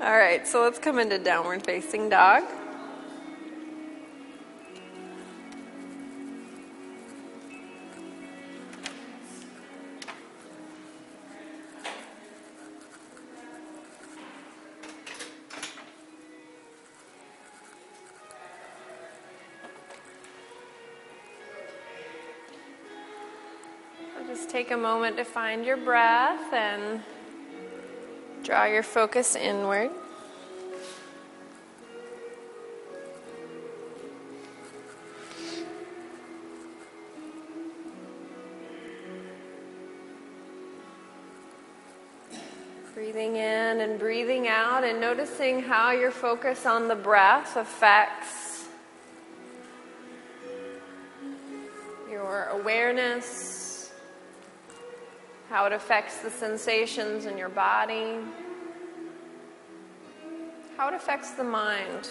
All right, so let's come into downward facing dog. Just take a moment to find your breath and draw your focus inward. Breathing in and breathing out, and noticing how your focus on the breath affects your awareness, how it affects the sensations in your body, how it affects the mind.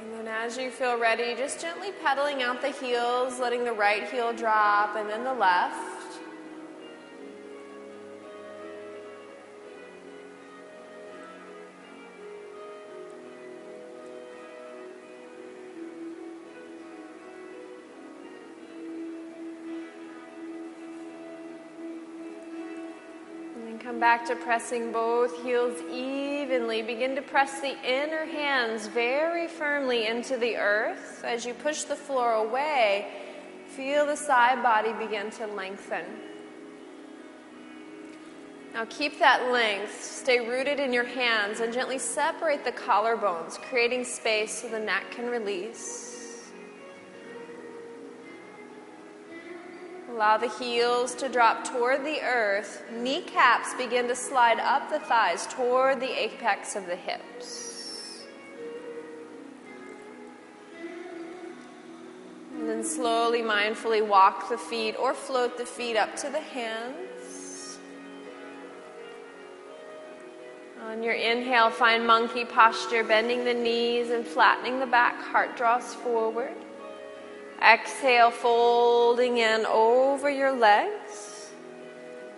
And then as you feel ready, just gently pedaling out the heels, letting the right heel drop and then the left. Back to pressing both heels evenly. Begin to press the inner hands very firmly into the earth. As you push the floor away, feel the side body begin to lengthen. Now keep that length. Stay rooted in your hands and gently separate the collarbones, creating space so the neck can release. Allow the heels to drop toward the earth. Kneecaps begin to slide up the thighs toward the apex of the hips. And then slowly, mindfully walk the feet or float the feet up to the hands. On your inhale, find monkey posture, bending the knees and flattening the back. Heart draws forward. Exhale, folding in over your legs.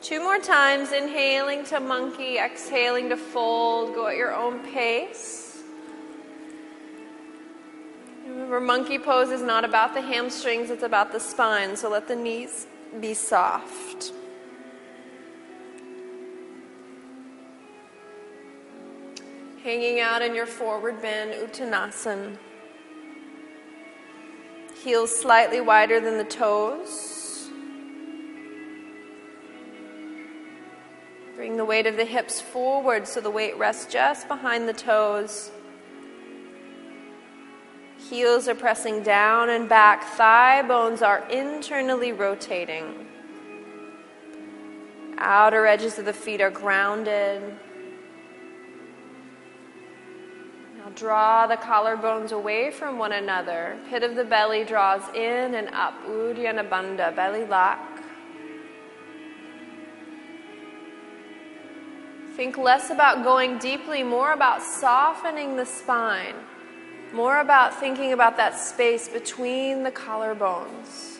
Two more times, inhaling to monkey, exhaling to fold. Go at your own pace. Remember, monkey pose is not about the hamstrings, it's about the spine, so let the knees be soft. Hanging out in your forward bend, Uttanasana. Heels slightly wider than the toes. Bring the weight of the hips forward so the weight rests just behind the toes. Heels are pressing down and back. Thigh bones are internally rotating. Outer edges of the feet are grounded. Now draw the collarbones away from one another. Pit of the belly draws in and up. Uddiyana Bandha, belly lock. Think less about going deeply, more about softening the spine, more about thinking about that space between the collarbones.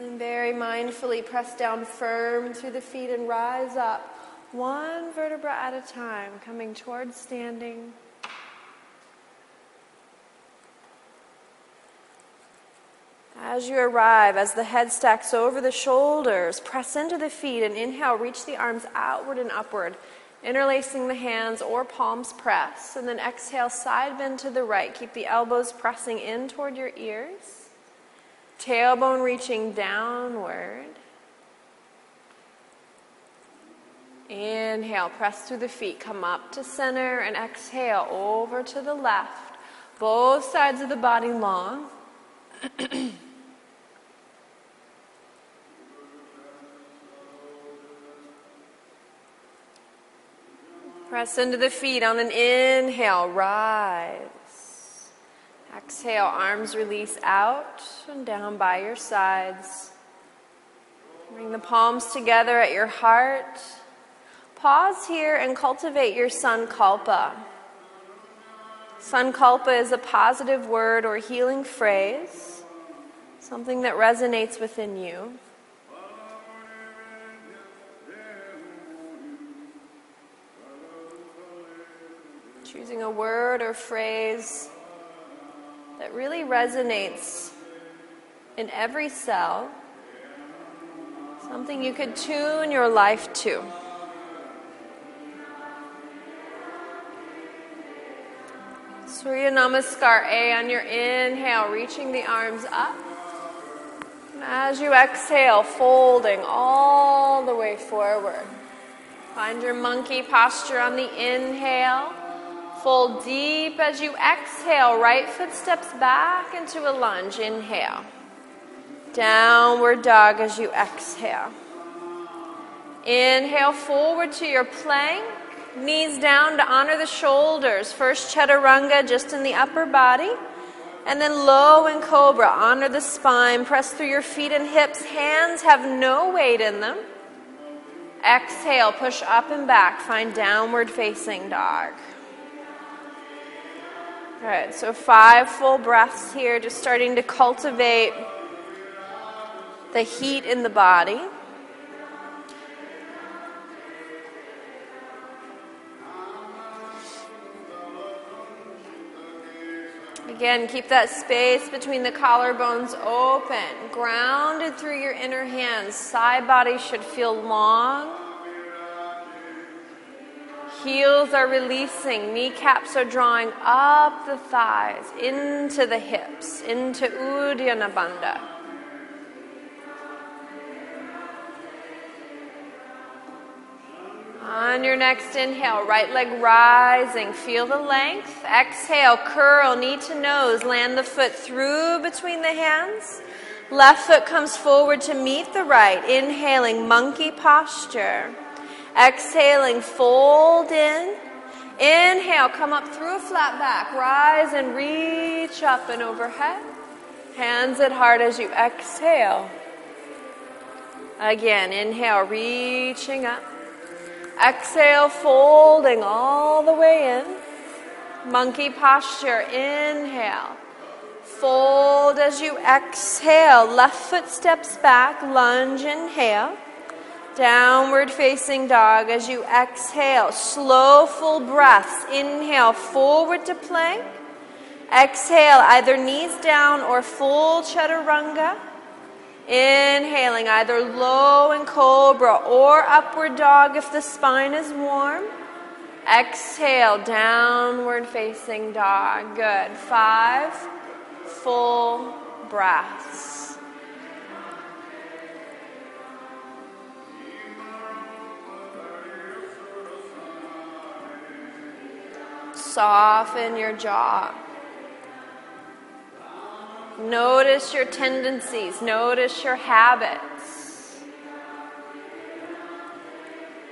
And very mindfully press down firm through the feet and rise up one vertebra at a time, coming towards standing. As you arrive, as the head stacks over the shoulders, press into the feet and inhale, reach the arms outward and upward, interlacing the hands or palms press. And then exhale, side bend to the right. Keep the elbows pressing in toward your ears. Tailbone reaching downward. Inhale, press through the feet, come up to center, and exhale over to the left. Both sides of the body long. Press into the feet on an inhale, rise. Exhale, arms release out and down by your sides. Bring the palms together at your heart. Pause here and cultivate your sankalpa. Sankalpa is a positive word or healing phrase, something that resonates within you. Choosing a word or phrase that really resonates in every cell, something you could tune your life to. Surya Namaskar A on your inhale, reaching the arms up. And as you exhale, folding all the way forward. Find your monkey posture on the inhale. Fold deep as you exhale. Right foot steps back into a lunge. Inhale. Downward dog as you exhale. Inhale forward to your plank. Knees down to honor the shoulders. First chaturanga just in the upper body. And then low and cobra. Honor the spine. Press through your feet and hips. Hands have no weight in them. Exhale, push up and back. Find downward facing dog. All right, so five full breaths here, just starting to cultivate the heat in the body. Again, keep that space between the collarbones open, grounded through your inner hands. Side body should feel long. Heels are releasing, kneecaps are drawing up the thighs, into the hips, into Uddiyana Bandha. On your next inhale, right leg rising, feel the length. Exhale, curl, knee to nose, land the foot through between the hands. Left foot comes forward to meet the right, inhaling monkey posture. Exhaling, fold in. Inhale, come up through a flat back. Rise and reach up and overhead. Hands at heart as you exhale. Again, inhale, reaching up. Exhale, folding all the way in. Monkey posture, inhale. Fold as you exhale. Left foot steps back, lunge, inhale. Downward facing dog as you exhale. Slow, full breaths. Inhale, forward to plank. Exhale, either knees down or full chaturanga. Inhaling either low and cobra or upward dog if the spine is warm. Exhale, downward facing dog. Good. Five full breaths. Soften your jaw. Notice your tendencies, notice your habits.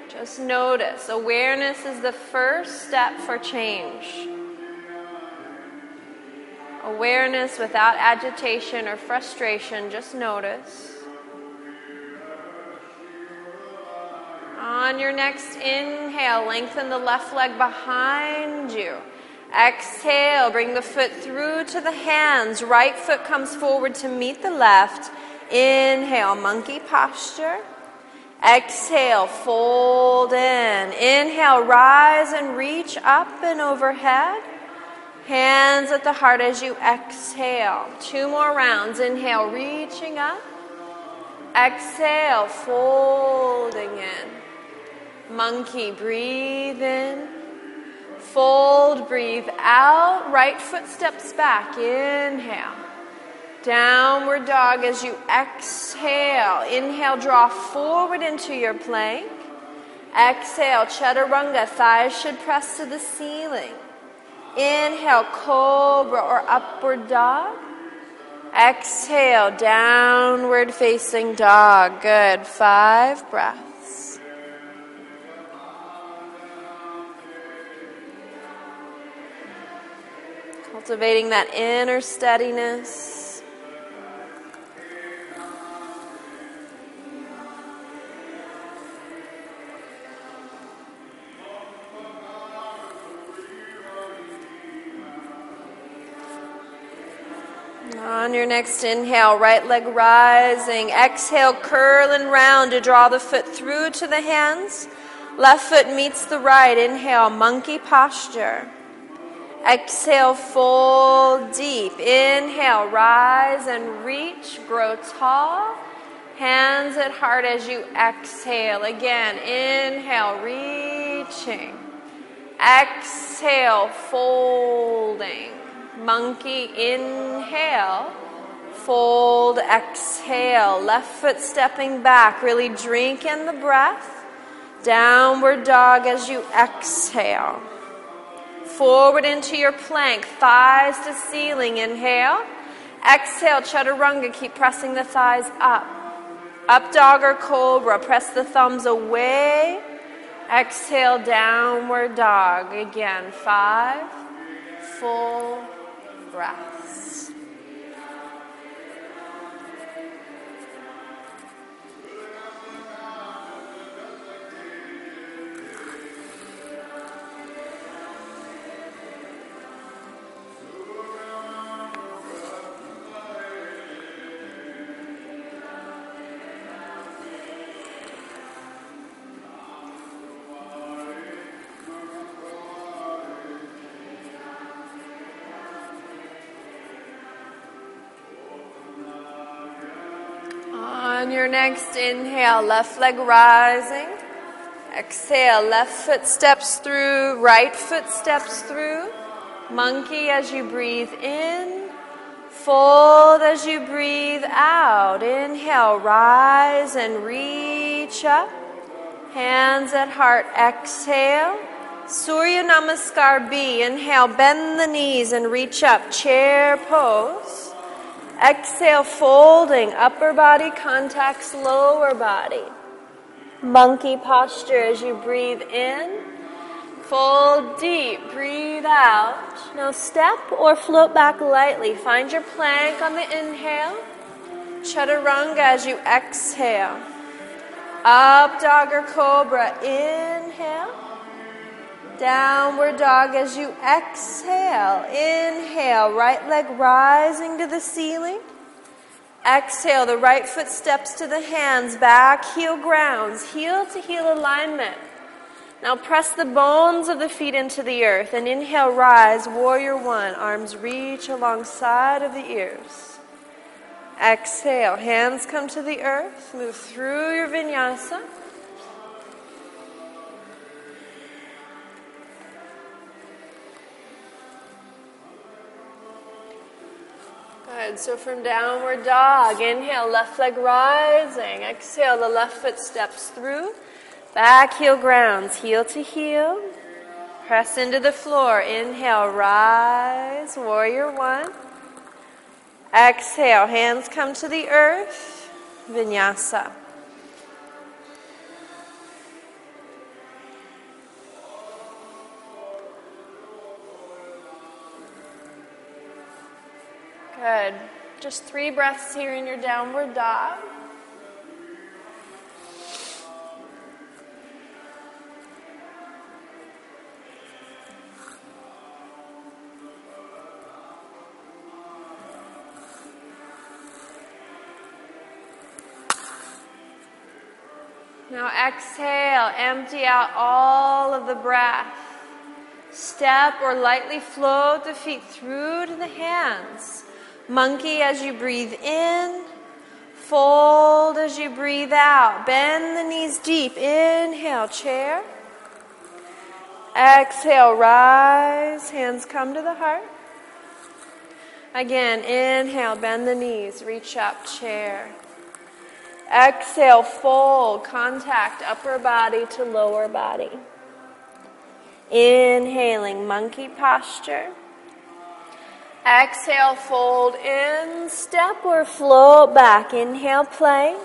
Just notice. Awareness is the first step for change. Awareness without agitation or frustration, just notice. On your next inhale, lengthen the left leg behind you. Exhale, bring the foot through to the hands. Right foot comes forward to meet the left. Inhale, monkey posture. Exhale, fold in. Inhale, rise and reach up and overhead. Hands at the heart as you exhale. Two more rounds. Inhale, reaching up. Exhale, folding in. Monkey, breathe in. Fold, breathe out. Right foot steps back. Inhale. Downward dog as you exhale. Inhale, draw forward into your plank. Exhale, chaturanga. Thighs should press to the ceiling. Inhale, cobra or upward dog. Exhale, downward facing dog. Good. Five breaths. Cultivating that inner steadiness. On your next inhale, right leg rising. Exhale, curling round to draw the foot through to the hands. Left foot meets the right. Inhale, monkey posture. Exhale, fold deep. Inhale, rise and reach. Grow tall. Hands at heart as you exhale. Again, inhale, reaching. Exhale, folding. Monkey, inhale. Fold, exhale. Left foot stepping back. Really drink in the breath. Downward dog as you exhale. Forward into your plank. Thighs to ceiling. Inhale. Exhale, chaturanga. Keep pressing the thighs up. Up dog or cobra. Press the thumbs away. Exhale, downward dog. Again, five, full breaths. Next inhale, left leg rising. Exhale, left foot steps through, right foot steps through. Monkey as you breathe in. Fold as you breathe out. Inhale, rise and reach up. Hands at heart. Exhale. Surya Namaskar B. Inhale, bend the knees and reach up. Chair pose. Exhale, folding. Upper body contacts lower body. Monkey posture as you breathe in. Fold deep. Breathe out. Now step or float back lightly. Find your plank on the inhale. Chaturanga as you exhale. Up dog or cobra. Inhale. Downward dog as you exhale. Inhale, right leg rising to the ceiling. Exhale, the right foot steps to the hands, back heel grounds, heel to heel alignment. Now press the bones of the feet into the earth and inhale, rise, warrior one. Arms reach alongside of the ears. Exhale, hands come to the earth, move through your vinyasa. Good. So from downward dog, inhale, left leg rising. Exhale, the left foot steps through. Back heel grounds, heel to heel. Press into the floor. Inhale, rise, warrior one. Exhale, hands come to the earth. Vinyasa. Good. Just three breaths here in your downward dog. Now exhale, empty out all of the breath. Step or lightly float the feet through to the hands. Monkey as you breathe in. Fold as you breathe out. Bend the knees deep. Inhale, chair. Exhale, rise. Hands come to the heart. Again, inhale, bend the knees. Reach up, chair. Exhale, fold. Contact upper body to lower body. Inhaling, monkey posture. Exhale, fold in, step or float back. Inhale, plank.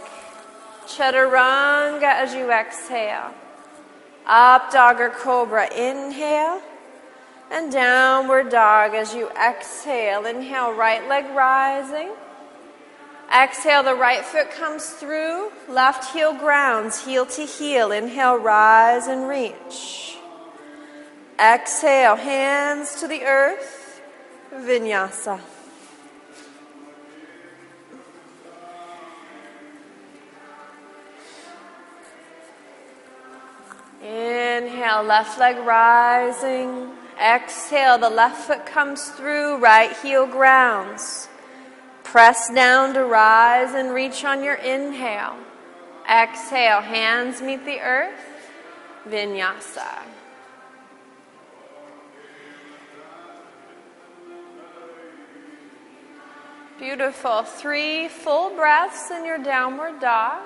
Chaturanga as you exhale. Up dog or cobra. Inhale. And downward dog as you exhale. Inhale, right leg rising. Exhale, the right foot comes through. Left heel grounds, heel to heel. Inhale, rise and reach. Exhale, hands to the earth. Vinyasa. Inhale, left leg rising. Exhale, the left foot comes through, right heel grounds. Press down to rise and reach on your inhale. Exhale, hands meet the earth. Vinyasa. Beautiful. Three full breaths in your downward dog.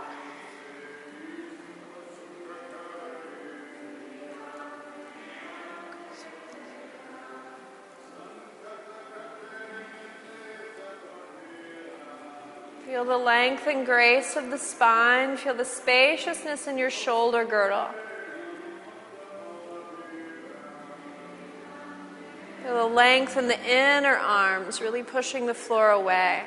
Feel the length and grace of the spine. Feel the spaciousness in your shoulder girdle. The length in the inner arms, really pushing the floor away.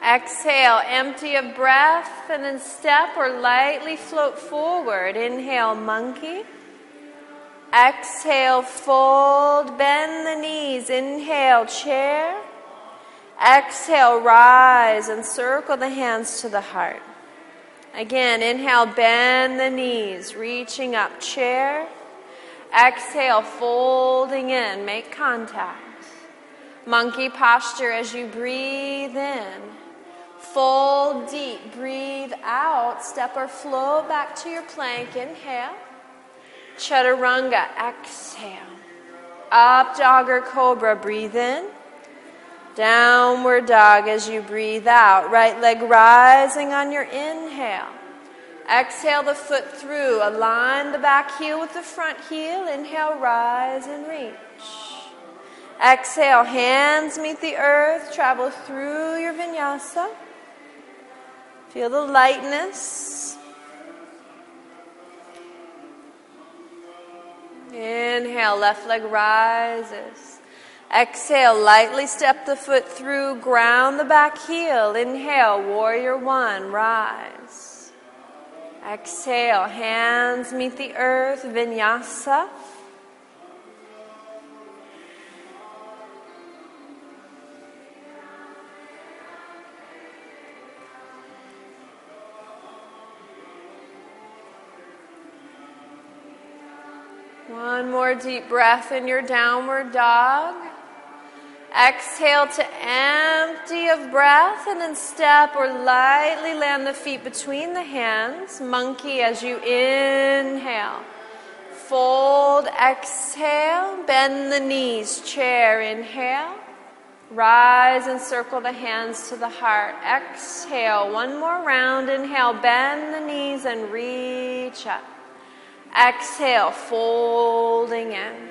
Exhale, empty of breath, and then step or lightly float forward. Inhale, monkey. Exhale, fold, bend the knees. Inhale, chair. Exhale, rise and circle the hands to the heart. Again, inhale, bend the knees, reaching up, chair. Exhale, folding in, make contact. Monkey posture as you breathe in. Fold deep, breathe out, step or flow back to your plank. Inhale. Chaturanga, exhale. Up dog or cobra, breathe in. Downward dog as you breathe out. Right leg rising on your inhale. Exhale the foot through. Align the back heel with the front heel. Inhale, rise and reach. Exhale, hands meet the earth. Travel through your vinyasa. Feel the lightness. Inhale, left leg rises. Exhale, lightly step the foot through, ground the back heel. Inhale, warrior one, rise. Exhale, hands meet the earth, vinyasa. One more deep breath in your downward dog. Exhale to empty of breath and then step or lightly land the feet between the hands. Monkey as you inhale. Fold, exhale, bend the knees, chair, inhale. Rise and circle the hands to the heart. Exhale, one more round. Inhale, bend the knees and reach up. Exhale, folding in.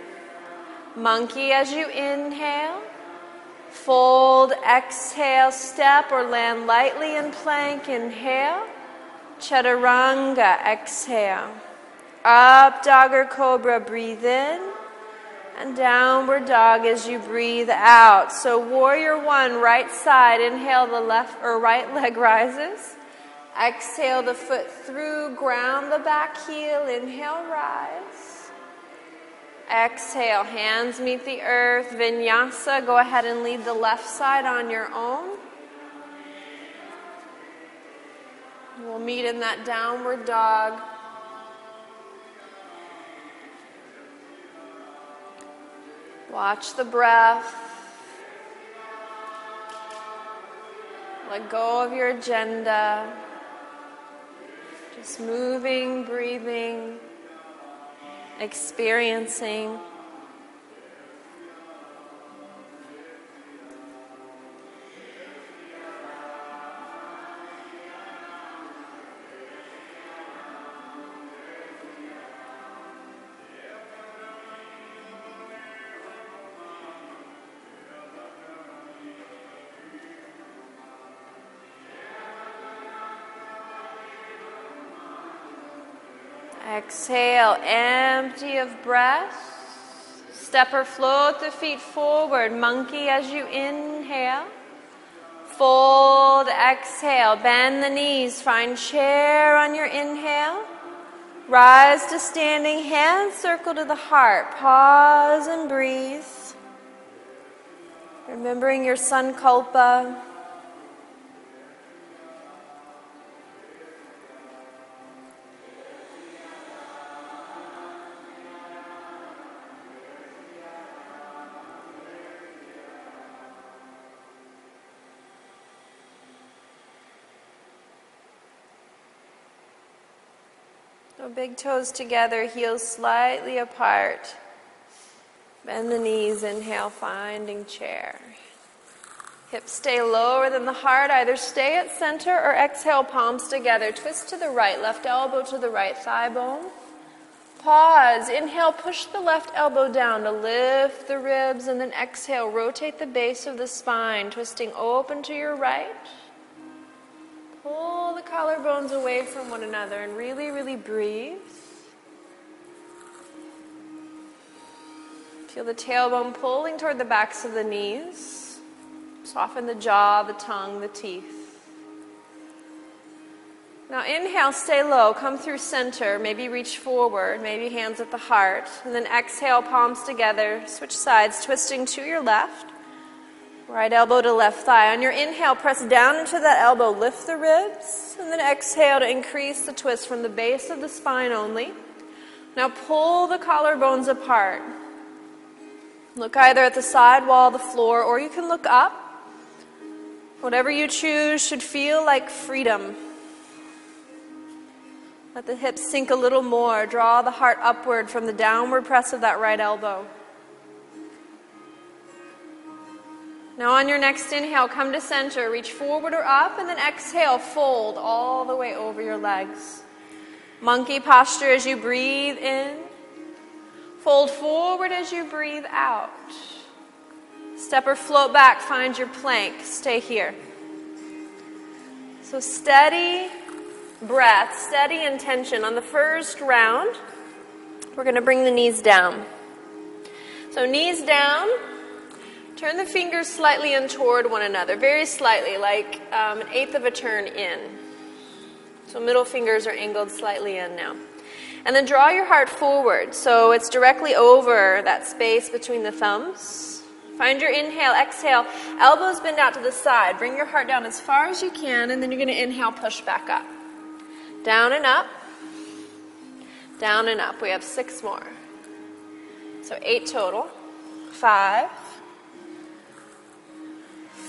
Monkey as you inhale. Fold, exhale, step or land lightly in plank. Inhale. Chaturanga, exhale. Up, dog or cobra, breathe in. And downward dog as you breathe out. So, warrior one, right side, inhale, the left or right leg rises. Exhale the foot through, ground the back heel. Inhale, rise. Exhale, hands meet the earth. Vinyasa, go ahead and lead the left side on your own. We'll meet in that downward dog. Watch the breath. Let go of your agenda. Just moving, breathing, experiencing. Exhale, empty of breath. Step or float the feet forward. Monkey as you inhale. Fold, exhale. Bend the knees. Find chair on your inhale. Rise to standing, hands circle to the heart. Pause and breathe. Remembering your sankalpa. Big toes together, heels slightly apart. Bend the knees, inhale, finding chair. Hips stay lower than the heart. Either stay at center or exhale, palms together. Twist to the right, left elbow to the right thigh bone. Pause. Inhale, push the left elbow down to lift the ribs, and then exhale, rotate the base of the spine, twisting open to your right. Pull the collarbones away from one another and really, really breathe. Feel the tailbone pulling toward the backs of the knees. Soften the jaw, the tongue, the teeth. Now inhale, stay low, come through center, maybe reach forward, maybe hands at the heart. And then exhale, palms together, switch sides, twisting to your left. Right elbow to left thigh. On your inhale, press down into that elbow, lift the ribs, and then exhale to increase the twist from the base of the spine only. Now pull the collarbones apart. Look either at the side wall, the floor, or you can look up. Whatever you choose should feel like freedom. Let the hips sink a little more. Draw the heart upward from the downward press of that right elbow. Now, on your next inhale, come to center, reach forward or up, and then exhale, fold all the way over your legs. Monkey posture as you breathe in. Fold forward as you breathe out. Step or float back, find your plank. Stay here. So, steady breath, steady intention. On the first round, we're going to bring the knees down. So, knees down, Turn the fingers slightly in toward one another, very slightly, like um, an eighth of a turn in. So middle fingers are angled slightly in now. And then draw your heart forward so it's directly over that space between the thumbs. Find your inhale, exhale, elbows bend out to the side. Bring your heart down as far as you can, and then you're going to inhale, push back up. Down and up. Down and up. We have six more. So eight total. Five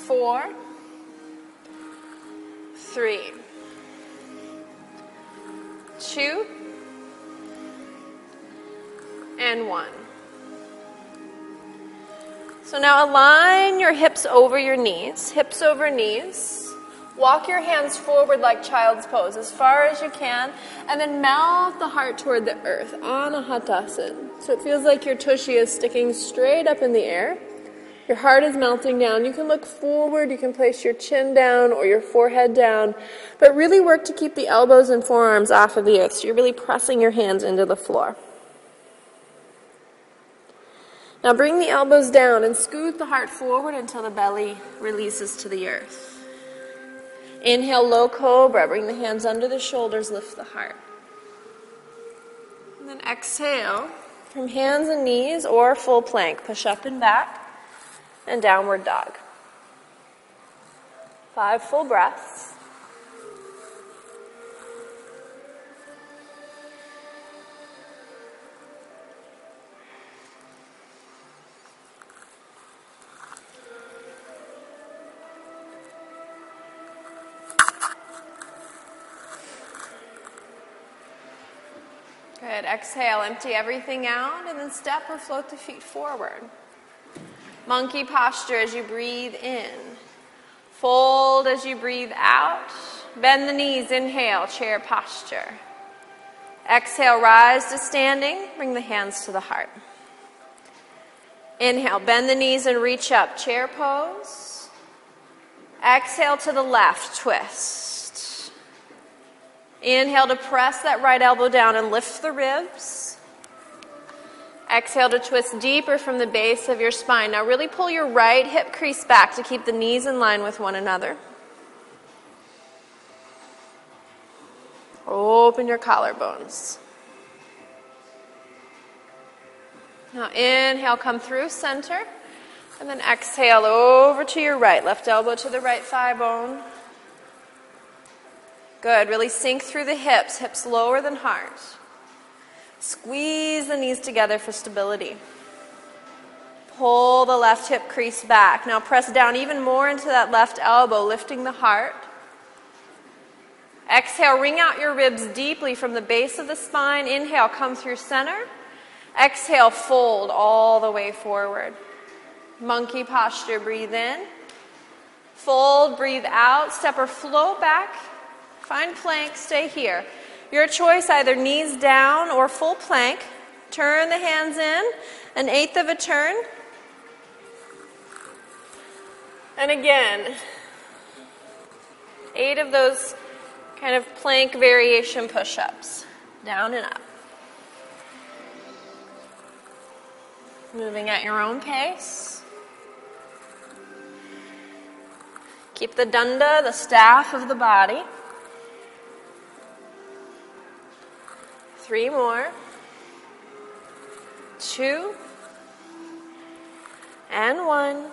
four, three, two, and one. So now align your hips over your knees, hips over knees. Walk your hands forward like child's pose as far as you can, and then melt the heart toward the earth, Anahatasana. So it feels like your tushy is sticking straight up in the air. Your heart is melting down. You can look forward, you can place your chin down or your forehead down, but really work to keep the elbows and forearms off of the earth. So you're really pressing your hands into the floor. Now bring the elbows down and scoot the heart forward until the belly releases to the earth. Inhale, low cobra. Bring the hands under the shoulders, lift the heart. And then exhale from hands and knees or full plank. Push up and back and downward dog. Five full breaths. Good. Exhale, empty everything out, and then step or float the feet forward. Monkey posture as you breathe in. Fold as you breathe out. Bend the knees, inhale, chair posture. Exhale, rise to standing. Bring the hands to the heart. Inhale, bend the knees and reach up, chair pose. Exhale to the left, twist. Inhale to press that right elbow down and lift the ribs. Exhale to twist deeper from the base of your spine. Now, really pull your right hip crease back to keep the knees in line with one another. Open your collarbones. Now, inhale, come through center. And then exhale over to your right. Left elbow to the right thigh bone. Good. Really sink through the hips, hips lower than heart. Squeeze the knees together for stability. Pull the left hip crease back. Now press down even more into that left elbow, lifting the heart. Exhale, wring out your ribs deeply from the base of the spine. Inhale, come through center. Exhale, fold all the way forward. Monkey posture, breathe in. Fold, breathe out. Step or float back. Find plank, stay here. Your choice either knees down or full plank. Turn the hands in, an eighth of a turn. And again, eight of those kind of plank variation push ups, down and up. Moving at your own pace. Keep the danda, the staff of the body. Three more. Two. And one.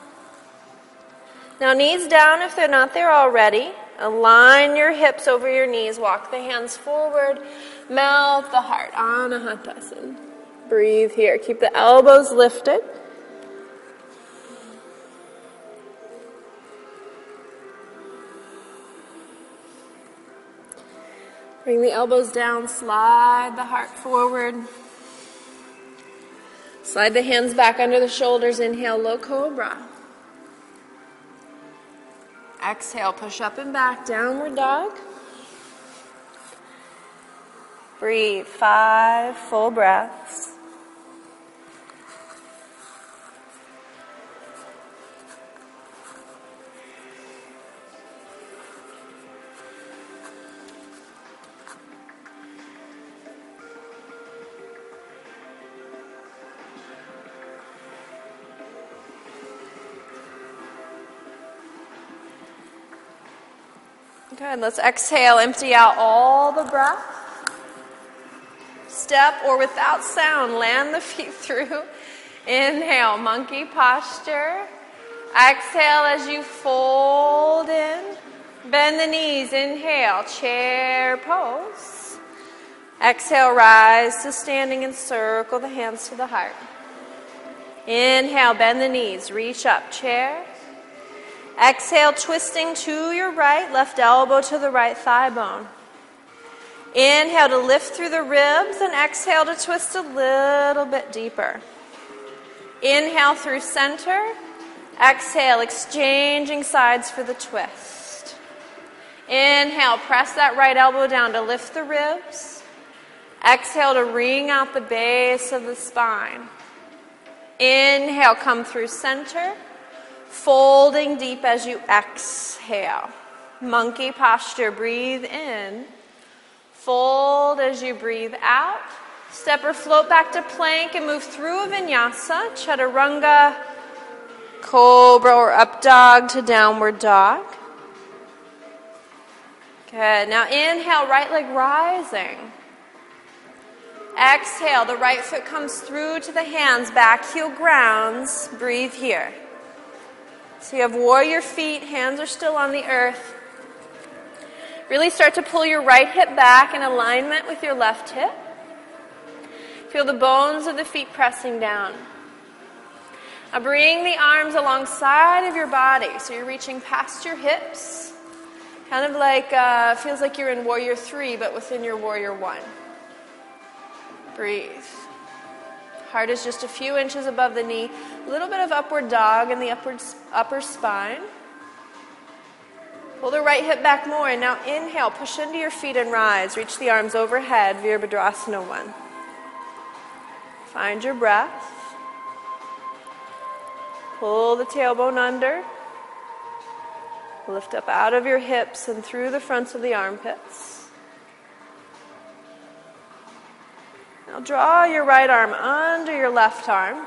Now, knees down if they're not there already. Align your hips over your knees. Walk the hands forward. Melt the heart. Anahatasana. Breathe here. Keep the elbows lifted. Bring the elbows down, slide the heart forward. Slide the hands back under the shoulders. Inhale, low cobra. Exhale, push up and back, downward dog. Breathe five full breaths. Good. Let's exhale, empty out all the breath. Step or without sound, land the feet through. Inhale, monkey posture. Exhale as you fold in. Bend the knees. Inhale, chair pose. Exhale, rise to standing and circle the hands to the heart. Inhale, bend the knees. Reach up, chair. Exhale, twisting to your right, left elbow to the right thigh bone. Inhale to lift through the ribs and exhale to twist a little bit deeper. Inhale through center. Exhale, exchanging sides for the twist. Inhale, press that right elbow down to lift the ribs. Exhale to wring out the base of the spine. Inhale, come through center folding deep as you exhale. Monkey posture, breathe in. Fold as you breathe out. Step or float back to plank and move through a vinyasa, chaturanga, cobra or up dog to downward dog. Good. Now inhale, right leg rising. Exhale, the right foot comes through to the hands, back heel grounds. Breathe here. So you have warrior feet, hands are still on the earth. Really start to pull your right hip back in alignment with your left hip. Feel the bones of the feet pressing down. Now bring the arms alongside of your body. So you're reaching past your hips. Kind of like, uh, feels like you're in warrior three, but within your warrior one. Breathe. Heart is just a few inches above the knee. A little bit of upward dog in the upward, upper spine. Pull the right hip back more. And now inhale, push into your feet and rise. Reach the arms overhead, Virabhadrasana 1. Find your breath. Pull the tailbone under. Lift up out of your hips and through the fronts of the armpits. Now draw your right arm under your left arm.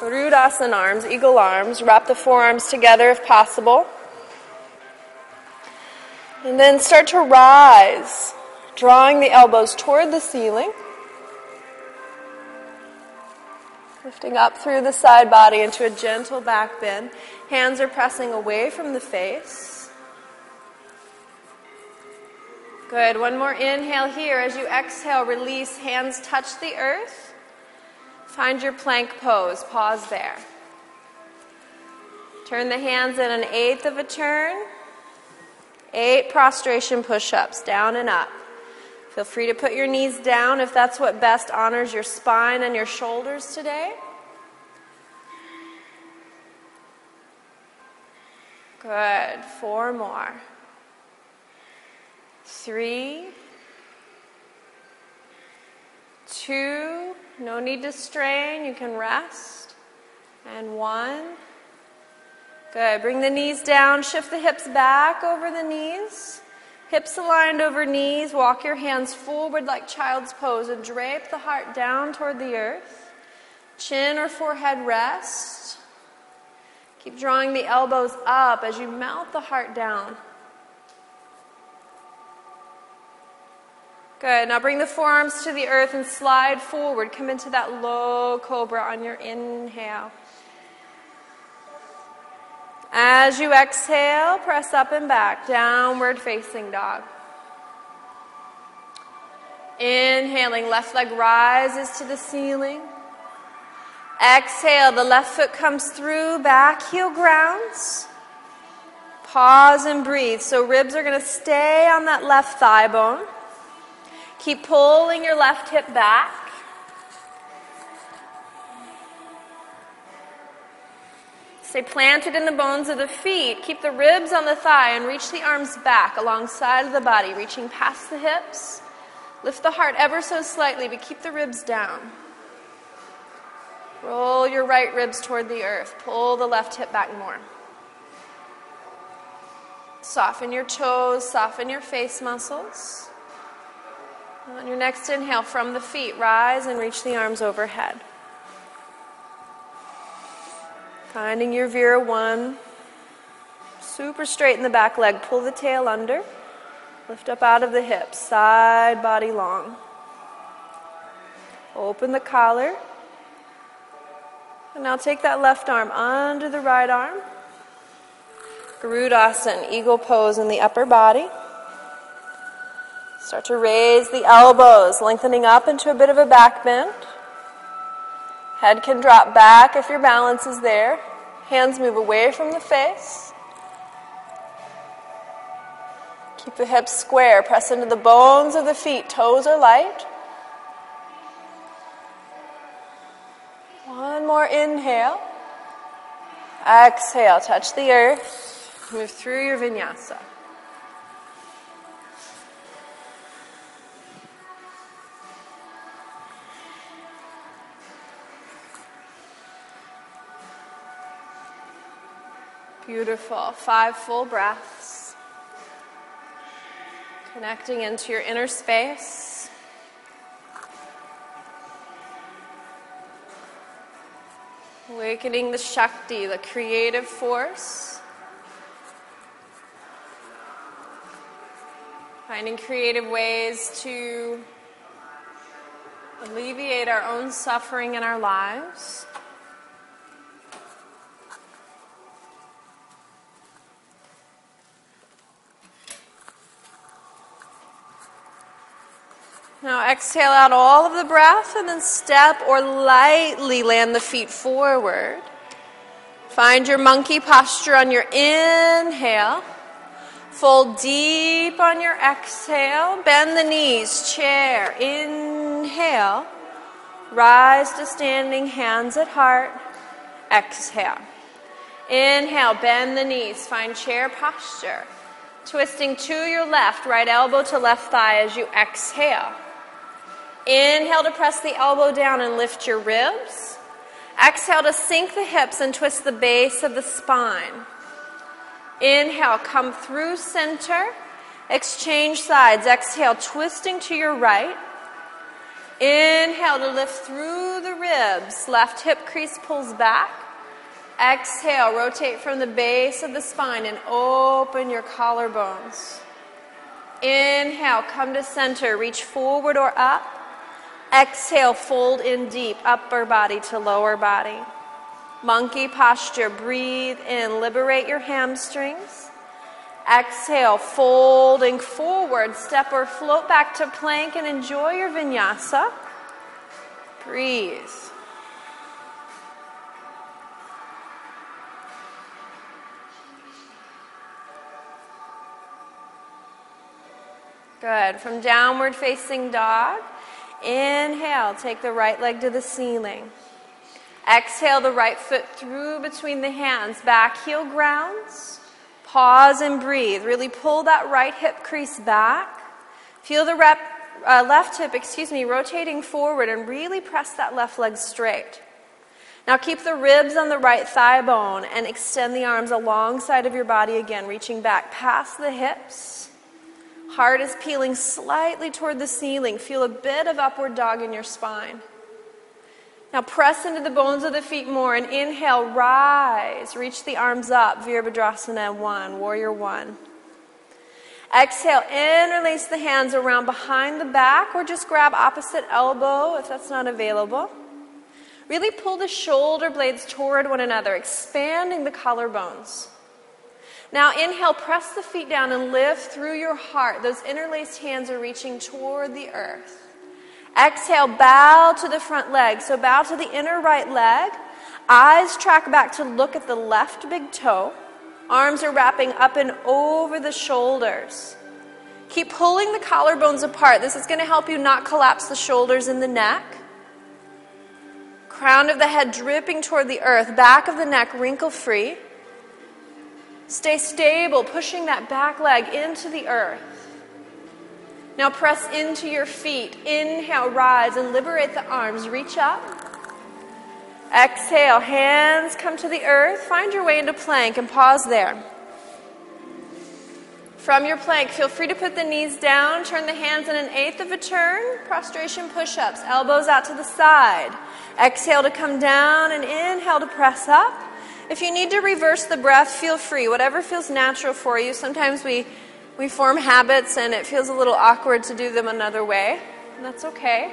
Garudasana arms, eagle arms. Wrap the forearms together if possible. And then start to rise, drawing the elbows toward the ceiling. Lifting up through the side body into a gentle back bend. Hands are pressing away from the face. Good. One more inhale here. As you exhale, release. Hands touch the earth. Find your plank pose. Pause there. Turn the hands in an eighth of a turn. Eight prostration push ups, down and up. Feel free to put your knees down if that's what best honors your spine and your shoulders today. Good. Four more. Three. Two. No need to strain. You can rest. And one. Good. Bring the knees down. Shift the hips back over the knees. Hips aligned over knees. Walk your hands forward like child's pose and drape the heart down toward the earth. Chin or forehead rest. Keep drawing the elbows up as you melt the heart down. Good. Now bring the forearms to the earth and slide forward. Come into that low cobra on your inhale. As you exhale, press up and back, downward facing dog. Inhaling, left leg rises to the ceiling. Exhale, the left foot comes through, back heel grounds. Pause and breathe. So ribs are going to stay on that left thigh bone. Keep pulling your left hip back. Stay planted in the bones of the feet. Keep the ribs on the thigh and reach the arms back alongside of the body, reaching past the hips. Lift the heart ever so slightly, but keep the ribs down. Roll your right ribs toward the earth. Pull the left hip back more. Soften your toes, soften your face muscles. On your next inhale, from the feet, rise and reach the arms overhead. Finding your Vira one. Super straight in the back leg. Pull the tail under. Lift up out of the hips. Side body long. Open the collar. And now take that left arm under the right arm. Garudasana, eagle pose in the upper body. Start to raise the elbows, lengthening up into a bit of a back bend. Head can drop back if your balance is there. Hands move away from the face. Keep the hips square. Press into the bones of the feet. Toes are light. One more inhale. Exhale. Touch the earth. Move through your vinyasa. Beautiful. Five full breaths. Connecting into your inner space. Awakening the Shakti, the creative force. Finding creative ways to alleviate our own suffering in our lives. Now exhale out all of the breath and then step or lightly land the feet forward. Find your monkey posture on your inhale. Fold deep on your exhale. Bend the knees, chair. Inhale. Rise to standing, hands at heart. Exhale. Inhale, bend the knees. Find chair posture. Twisting to your left, right elbow to left thigh as you exhale. Inhale to press the elbow down and lift your ribs. Exhale to sink the hips and twist the base of the spine. Inhale, come through center. Exchange sides. Exhale, twisting to your right. Inhale to lift through the ribs. Left hip crease pulls back. Exhale, rotate from the base of the spine and open your collarbones. Inhale, come to center, reach forward or up. Exhale, fold in deep, upper body to lower body. Monkey posture, breathe in, liberate your hamstrings. Exhale, folding forward, step or float back to plank and enjoy your vinyasa. Breathe. Good. From downward facing dog, inhale, take the right leg to the ceiling. Exhale the right foot through between the hands, back heel grounds. Pause and breathe. Really pull that right hip crease back. Feel the rep, uh, left hip, excuse me, rotating forward and really press that left leg straight. Now keep the ribs on the right thigh bone and extend the arms alongside of your body again, reaching back past the hips. Heart is peeling slightly toward the ceiling. Feel a bit of upward dog in your spine. Now press into the bones of the feet more and inhale, rise. Reach the arms up, Virabhadrasana 1, Warrior 1. Exhale, interlace the hands around behind the back or just grab opposite elbow if that's not available. Really pull the shoulder blades toward one another, expanding the collarbones. Now inhale, press the feet down and lift through your heart. Those interlaced hands are reaching toward the earth. Exhale, bow to the front leg. So bow to the inner right leg. Eyes track back to look at the left big toe. Arms are wrapping up and over the shoulders. Keep pulling the collarbones apart. This is going to help you not collapse the shoulders in the neck. Crown of the head dripping toward the earth. Back of the neck wrinkle free. Stay stable, pushing that back leg into the earth. Now press into your feet. Inhale, rise and liberate the arms. Reach up. Exhale, hands come to the earth. Find your way into plank and pause there. From your plank, feel free to put the knees down, turn the hands in an eighth of a turn, prostration push ups, elbows out to the side. Exhale to come down and inhale to press up. If you need to reverse the breath, feel free, whatever feels natural for you. Sometimes we we form habits and it feels a little awkward to do them another way. And that's okay.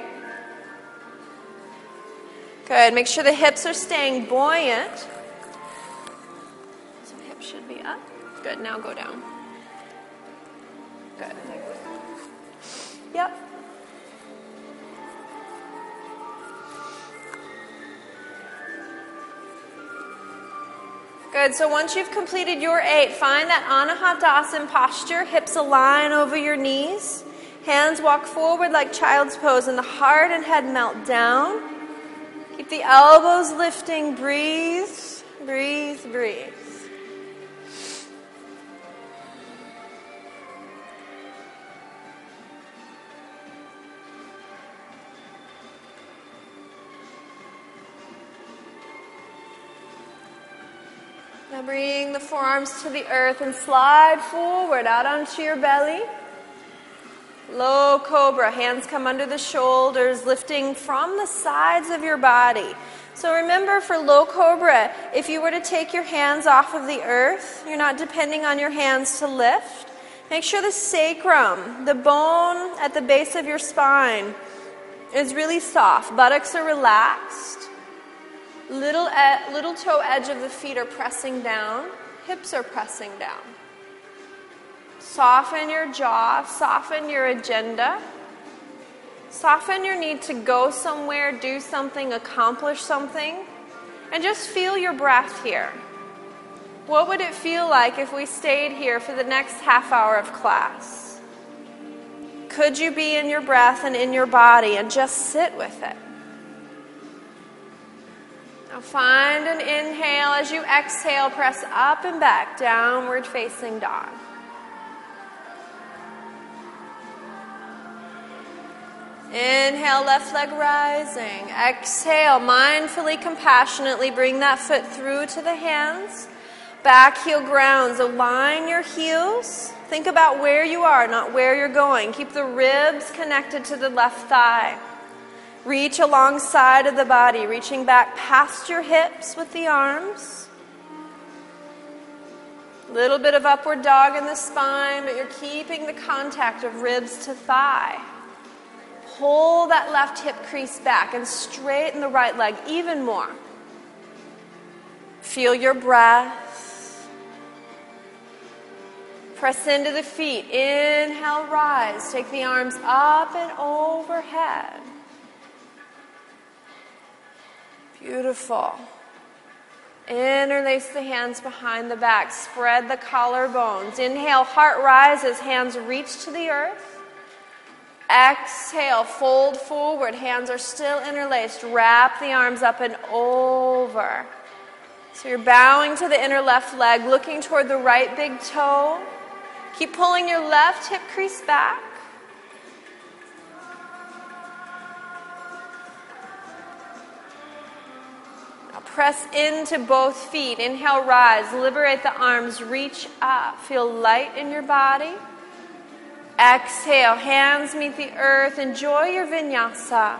Good. Make sure the hips are staying buoyant. So hips should be up. Good. Now go down. Good. Yep. Good. So once you've completed your eight, find that Anahatasana posture, hips align over your knees. Hands walk forward like child's pose, and the heart and head melt down. Keep the elbows lifting. Breathe, breathe, breathe. Now bring the forearms to the earth and slide forward out onto your belly. Low cobra, hands come under the shoulders, lifting from the sides of your body. So remember for low cobra, if you were to take your hands off of the earth, you're not depending on your hands to lift. Make sure the sacrum, the bone at the base of your spine, is really soft. Buttocks are relaxed. Little, e- little toe edge of the feet are pressing down, hips are pressing down. Soften your jaw, soften your agenda. Soften your need to go somewhere, do something, accomplish something, and just feel your breath here. What would it feel like if we stayed here for the next half hour of class? Could you be in your breath and in your body and just sit with it? Now find an inhale as you exhale, press up and back, downward facing dog. Inhale, left leg rising. Exhale, mindfully, compassionately bring that foot through to the hands. Back heel grounds. Align your heels. Think about where you are, not where you're going. Keep the ribs connected to the left thigh. Reach alongside of the body, reaching back past your hips with the arms. Little bit of upward dog in the spine, but you're keeping the contact of ribs to thigh. Pull that left hip crease back and straighten the right leg even more. Feel your breath. Press into the feet. Inhale, rise. Take the arms up and overhead. Beautiful. Interlace the hands behind the back. Spread the collarbones. Inhale, heart rises. Hands reach to the earth. Exhale, fold forward. Hands are still interlaced. Wrap the arms up and over. So you're bowing to the inner left leg, looking toward the right big toe. Keep pulling your left hip crease back. Press into both feet. Inhale, rise. Liberate the arms. Reach up. Feel light in your body. Exhale, hands meet the earth. Enjoy your vinyasa.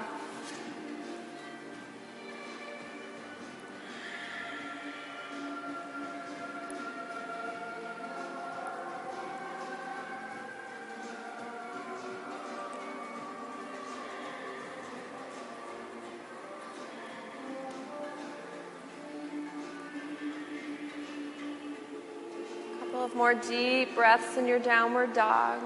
Of more deep breaths in your downward dog.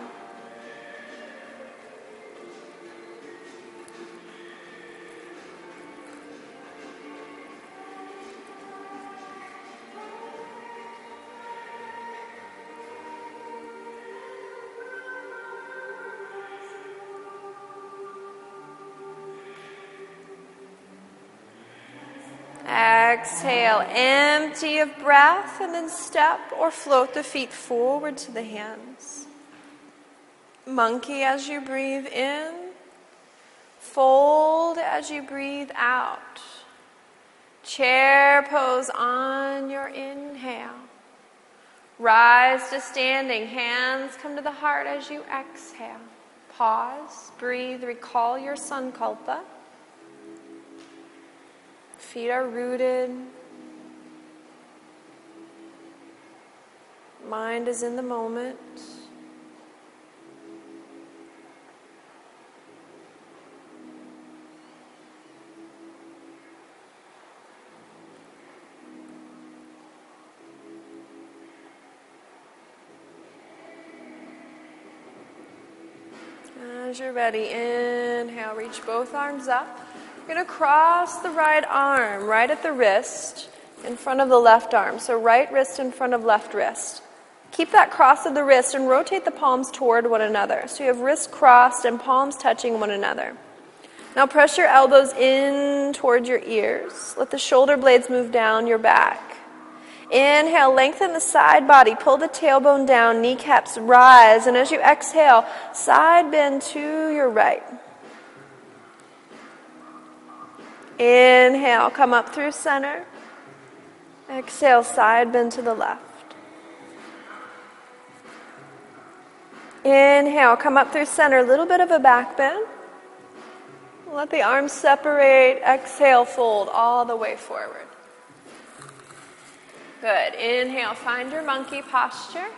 Of breath, and then step or float the feet forward to the hands. Monkey as you breathe in, fold as you breathe out. Chair pose on your inhale. Rise to standing, hands come to the heart as you exhale. Pause, breathe, recall your sankalpa. Feet are rooted. Mind is in the moment. As you're ready, inhale, reach both arms up. You're going to cross the right arm right at the wrist in front of the left arm. So, right wrist in front of left wrist. Keep that cross of the wrist and rotate the palms toward one another. So, you have wrists crossed and palms touching one another. Now, press your elbows in toward your ears. Let the shoulder blades move down your back. Inhale, lengthen the side body, pull the tailbone down, kneecaps rise, and as you exhale, side bend to your right. Inhale, come up through center. Exhale, side bend to the left. Inhale, come up through center, a little bit of a back bend. Let the arms separate. Exhale, fold all the way forward. Good. Inhale, find your monkey posture.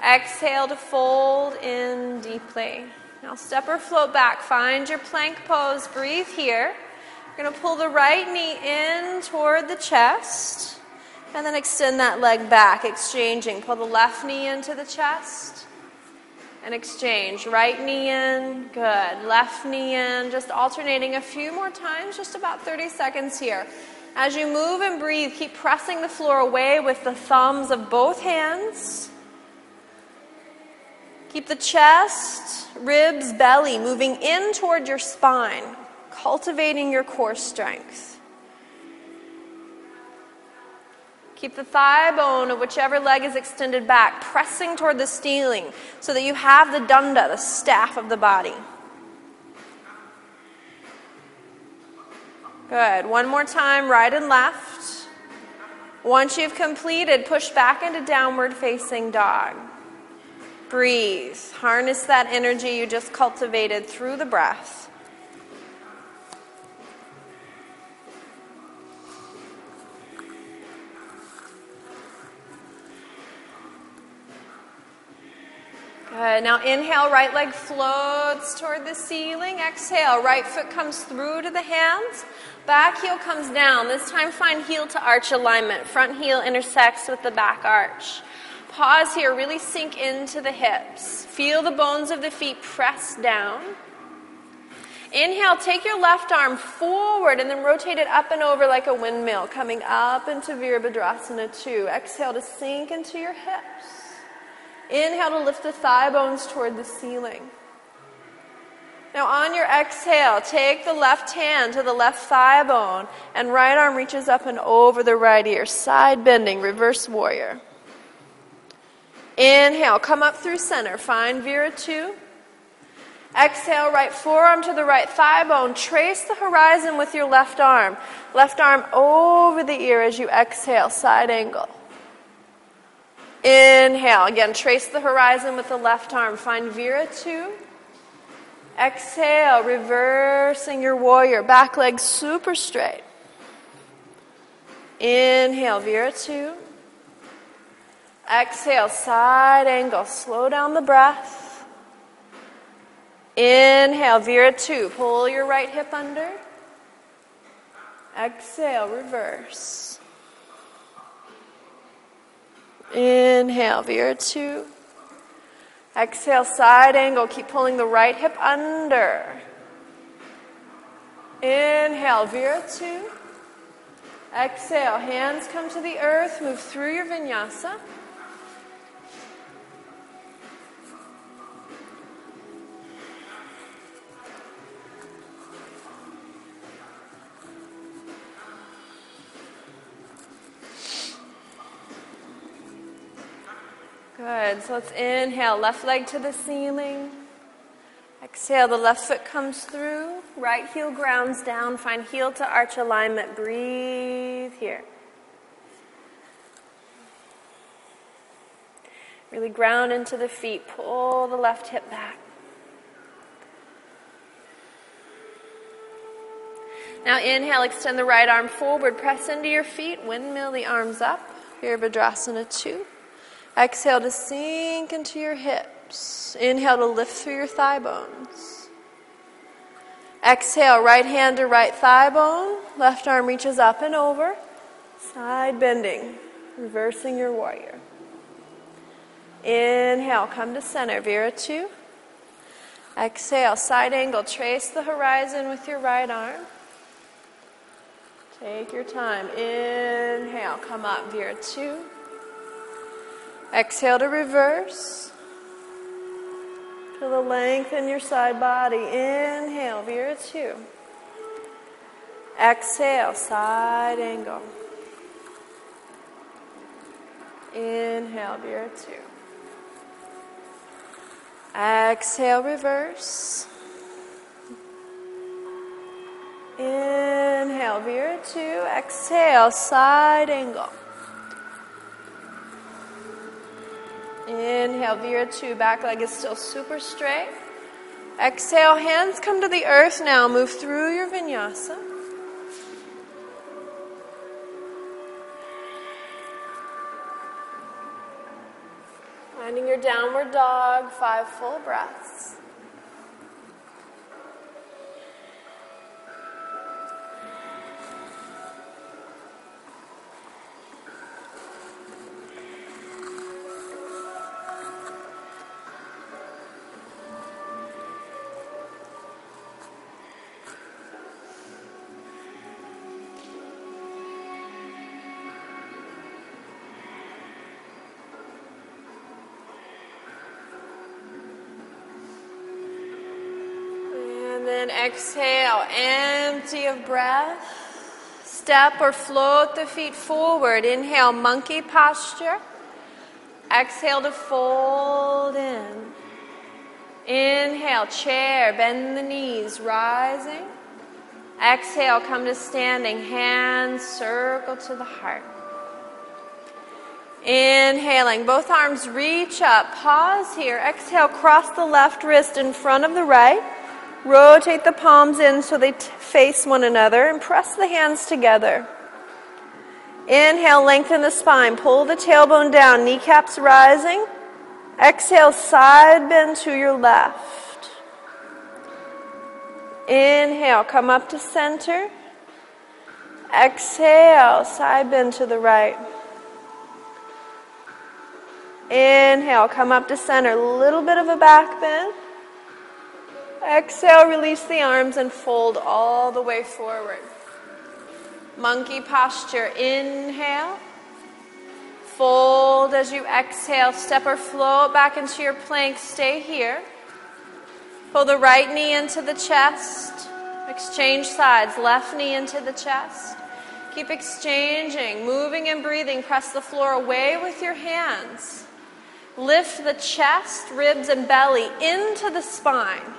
Exhale to fold in deeply. Now step or float back. Find your plank pose. Breathe here. You're going to pull the right knee in toward the chest and then extend that leg back, exchanging. Pull the left knee into the chest and exchange. Right knee in, good. Left knee in, just alternating a few more times, just about 30 seconds here. As you move and breathe, keep pressing the floor away with the thumbs of both hands. Keep the chest, ribs, belly moving in toward your spine, cultivating your core strength. Keep the thigh bone of whichever leg is extended back, pressing toward the ceiling so that you have the danda, the staff of the body. Good. One more time, right and left. Once you've completed, push back into downward facing dog. Breathe. Harness that energy you just cultivated through the breath. Good. Now inhale, right leg floats toward the ceiling. Exhale, right foot comes through to the hands. Back heel comes down. This time find heel to arch alignment. Front heel intersects with the back arch. Pause here, really sink into the hips. Feel the bones of the feet press down. Inhale, take your left arm forward and then rotate it up and over like a windmill, coming up into Virabhadrasana 2. Exhale to sink into your hips. Inhale to lift the thigh bones toward the ceiling. Now, on your exhale, take the left hand to the left thigh bone, and right arm reaches up and over the right ear. Side bending, reverse warrior. Inhale, come up through center. Find Vira 2. Exhale, right forearm to the right thigh bone. Trace the horizon with your left arm. Left arm over the ear as you exhale, side angle. Inhale. Again, trace the horizon with the left arm. Find Vira 2. Exhale, reversing your warrior. Back leg super straight. Inhale, Vira 2. Exhale, side angle. Slow down the breath. Inhale, Vira 2. Pull your right hip under. Exhale, reverse. Inhale, Vira 2. Exhale, side angle. Keep pulling the right hip under. Inhale, Vira 2. Exhale, hands come to the earth. Move through your vinyasa. Good. So let's inhale, left leg to the ceiling. Exhale, the left foot comes through. Right heel grounds down. Find heel to arch alignment. Breathe here. Really ground into the feet. Pull the left hip back. Now inhale, extend the right arm forward. Press into your feet. Windmill the arms up. Virabhadrasana 2. Exhale to sink into your hips. Inhale to lift through your thigh bones. Exhale, right hand to right thigh bone. Left arm reaches up and over. Side bending, reversing your warrior. Inhale, come to center, Vira 2. Exhale, side angle, trace the horizon with your right arm. Take your time. Inhale, come up, Vira 2. Exhale to reverse. Feel the length in your side body. Inhale, Vira 2. Exhale, side angle. Inhale, Vira 2. Exhale, reverse. Inhale, Vira 2. Exhale, side angle. Inhale, Vira 2. Back leg is still super straight. Exhale, hands come to the earth now. Move through your vinyasa. Finding your downward dog, five full breaths. And then exhale, empty of breath. Step or float the feet forward. Inhale, monkey posture. Exhale to fold in. Inhale, chair, bend the knees, rising. Exhale, come to standing, hands circle to the heart. Inhaling, both arms reach up. Pause here. Exhale, cross the left wrist in front of the right. Rotate the palms in so they t- face one another and press the hands together. Inhale, lengthen the spine. Pull the tailbone down, kneecaps rising. Exhale, side bend to your left. Inhale, come up to center. Exhale, side bend to the right. Inhale, come up to center. A little bit of a back bend. Exhale, release the arms and fold all the way forward. Monkey posture. Inhale. Fold as you exhale. Step or float back into your plank. Stay here. Pull the right knee into the chest. Exchange sides. Left knee into the chest. Keep exchanging, moving and breathing. Press the floor away with your hands. Lift the chest, ribs, and belly into the spine.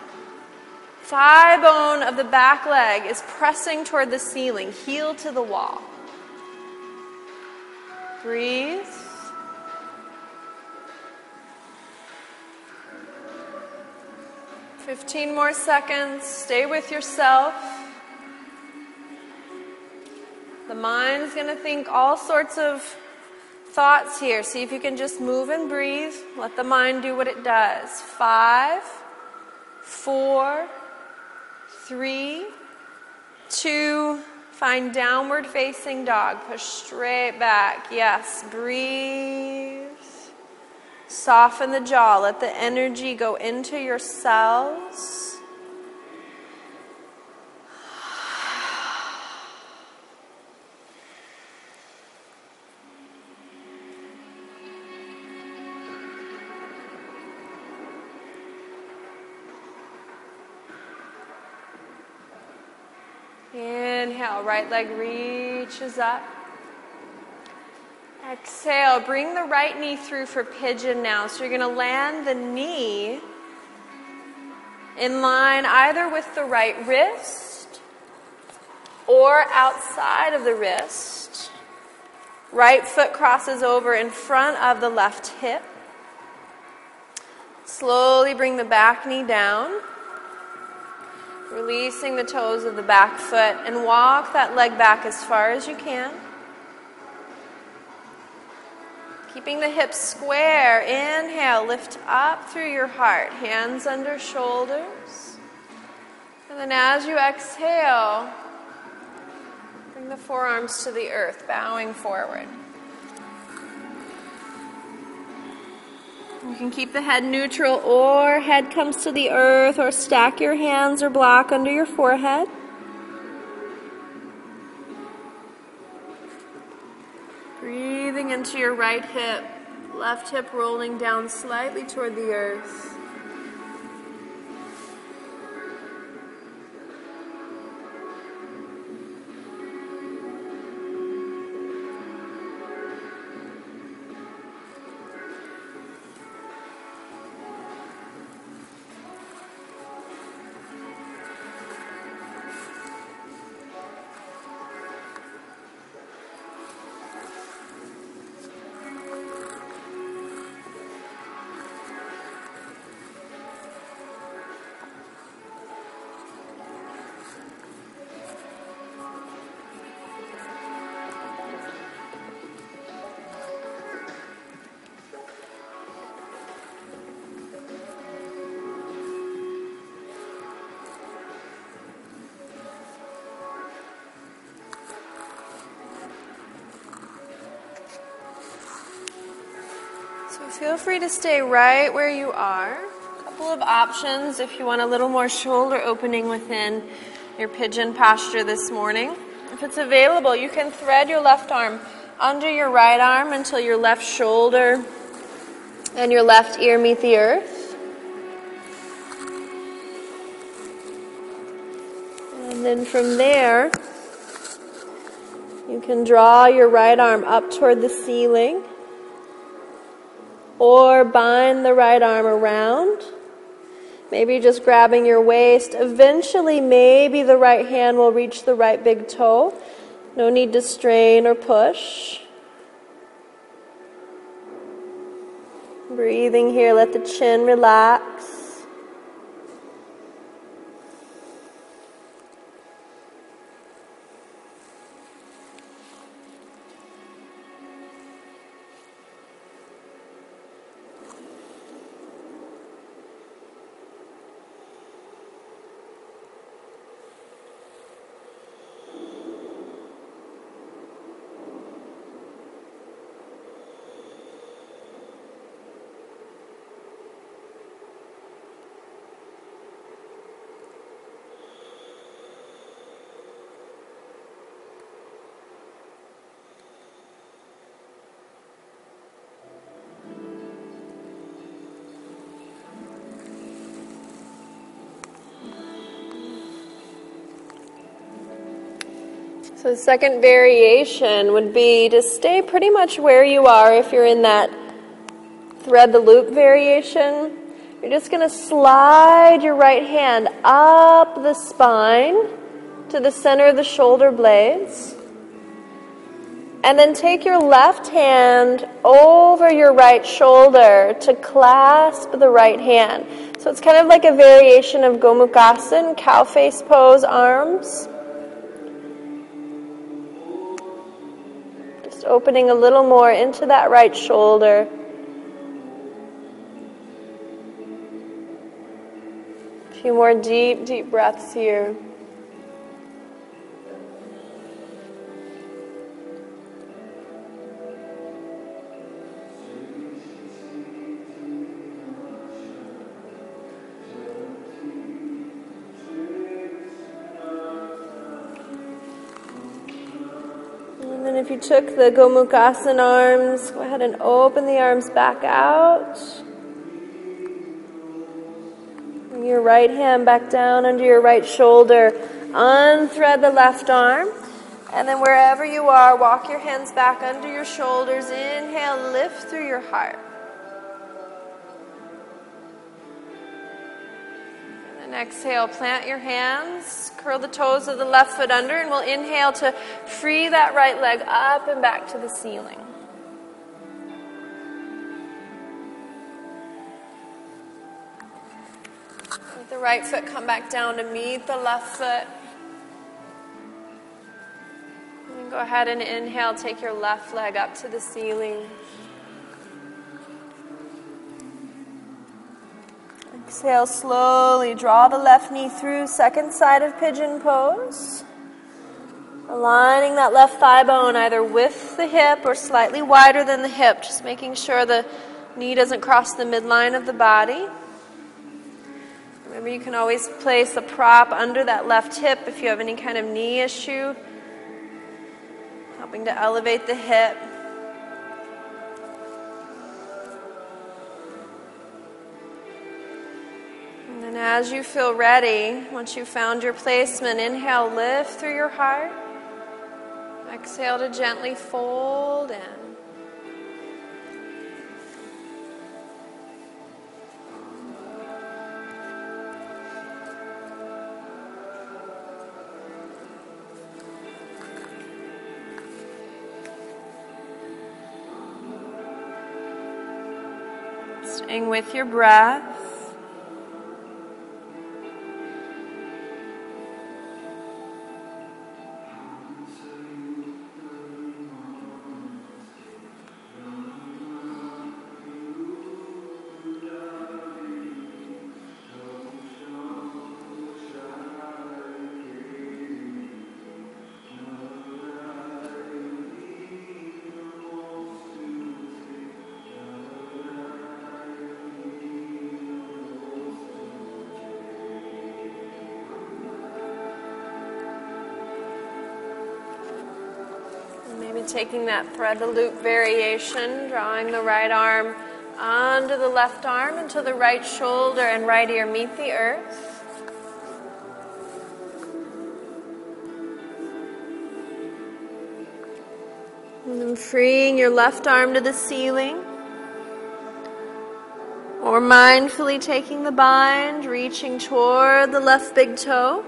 Thigh bone of the back leg is pressing toward the ceiling, heel to the wall. Breathe. Fifteen more seconds. Stay with yourself. The mind's going to think all sorts of thoughts here. See if you can just move and breathe. Let the mind do what it does. Five, four, three, two, find downward facing dog. Push straight back. Yes, breathe. Soften the jaw. Let the energy go into your cells. Inhale, right leg reaches up. Exhale, bring the right knee through for pigeon now. So you're going to land the knee in line either with the right wrist or outside of the wrist. Right foot crosses over in front of the left hip. Slowly bring the back knee down. Releasing the toes of the back foot and walk that leg back as far as you can. Keeping the hips square. Inhale, lift up through your heart, hands under shoulders. And then as you exhale, bring the forearms to the earth, bowing forward. You can keep the head neutral or head comes to the earth or stack your hands or block under your forehead. Breathing into your right hip, left hip rolling down slightly toward the earth. Feel free to stay right where you are. A couple of options if you want a little more shoulder opening within your pigeon posture this morning. If it's available, you can thread your left arm under your right arm until your left shoulder and your left ear meet the earth. And then from there, you can draw your right arm up toward the ceiling or bind the right arm around. Maybe just grabbing your waist. Eventually, maybe the right hand will reach the right big toe. No need to strain or push. Breathing here, let the chin relax. So, the second variation would be to stay pretty much where you are if you're in that thread the loop variation. You're just going to slide your right hand up the spine to the center of the shoulder blades. And then take your left hand over your right shoulder to clasp the right hand. So it's kind of like a variation of Gomukhasana, cow face pose, arms. Opening a little more into that right shoulder. A few more deep, deep breaths here. You took the Gomukhasana arms, go ahead and open the arms back out. Bring your right hand back down under your right shoulder. Unthread the left arm. And then wherever you are, walk your hands back under your shoulders. Inhale, lift through your heart. And exhale, plant your hands, curl the toes of the left foot under, and we'll inhale to free that right leg up and back to the ceiling. Let the right foot come back down to meet the left foot. And go ahead and inhale, take your left leg up to the ceiling. Exhale slowly. Draw the left knee through, second side of pigeon pose. Aligning that left thigh bone either with the hip or slightly wider than the hip, just making sure the knee doesn't cross the midline of the body. Remember, you can always place a prop under that left hip if you have any kind of knee issue, helping to elevate the hip. And as you feel ready, once you've found your placement, inhale, lift through your heart. Exhale to gently fold in. Staying with your breath. Taking that thread the loop variation, drawing the right arm onto the left arm until the right shoulder and right ear meet the earth. And then freeing your left arm to the ceiling. Or mindfully taking the bind, reaching toward the left big toe.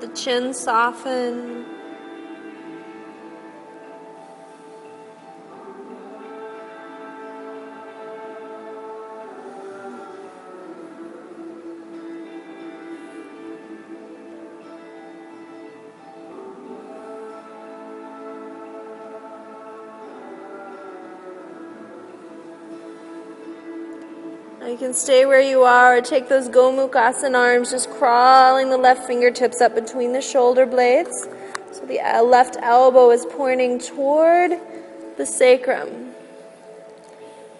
The chin soften. Can stay where you are or take those Gomukhasana arms, just crawling the left fingertips up between the shoulder blades so the uh, left elbow is pointing toward the sacrum.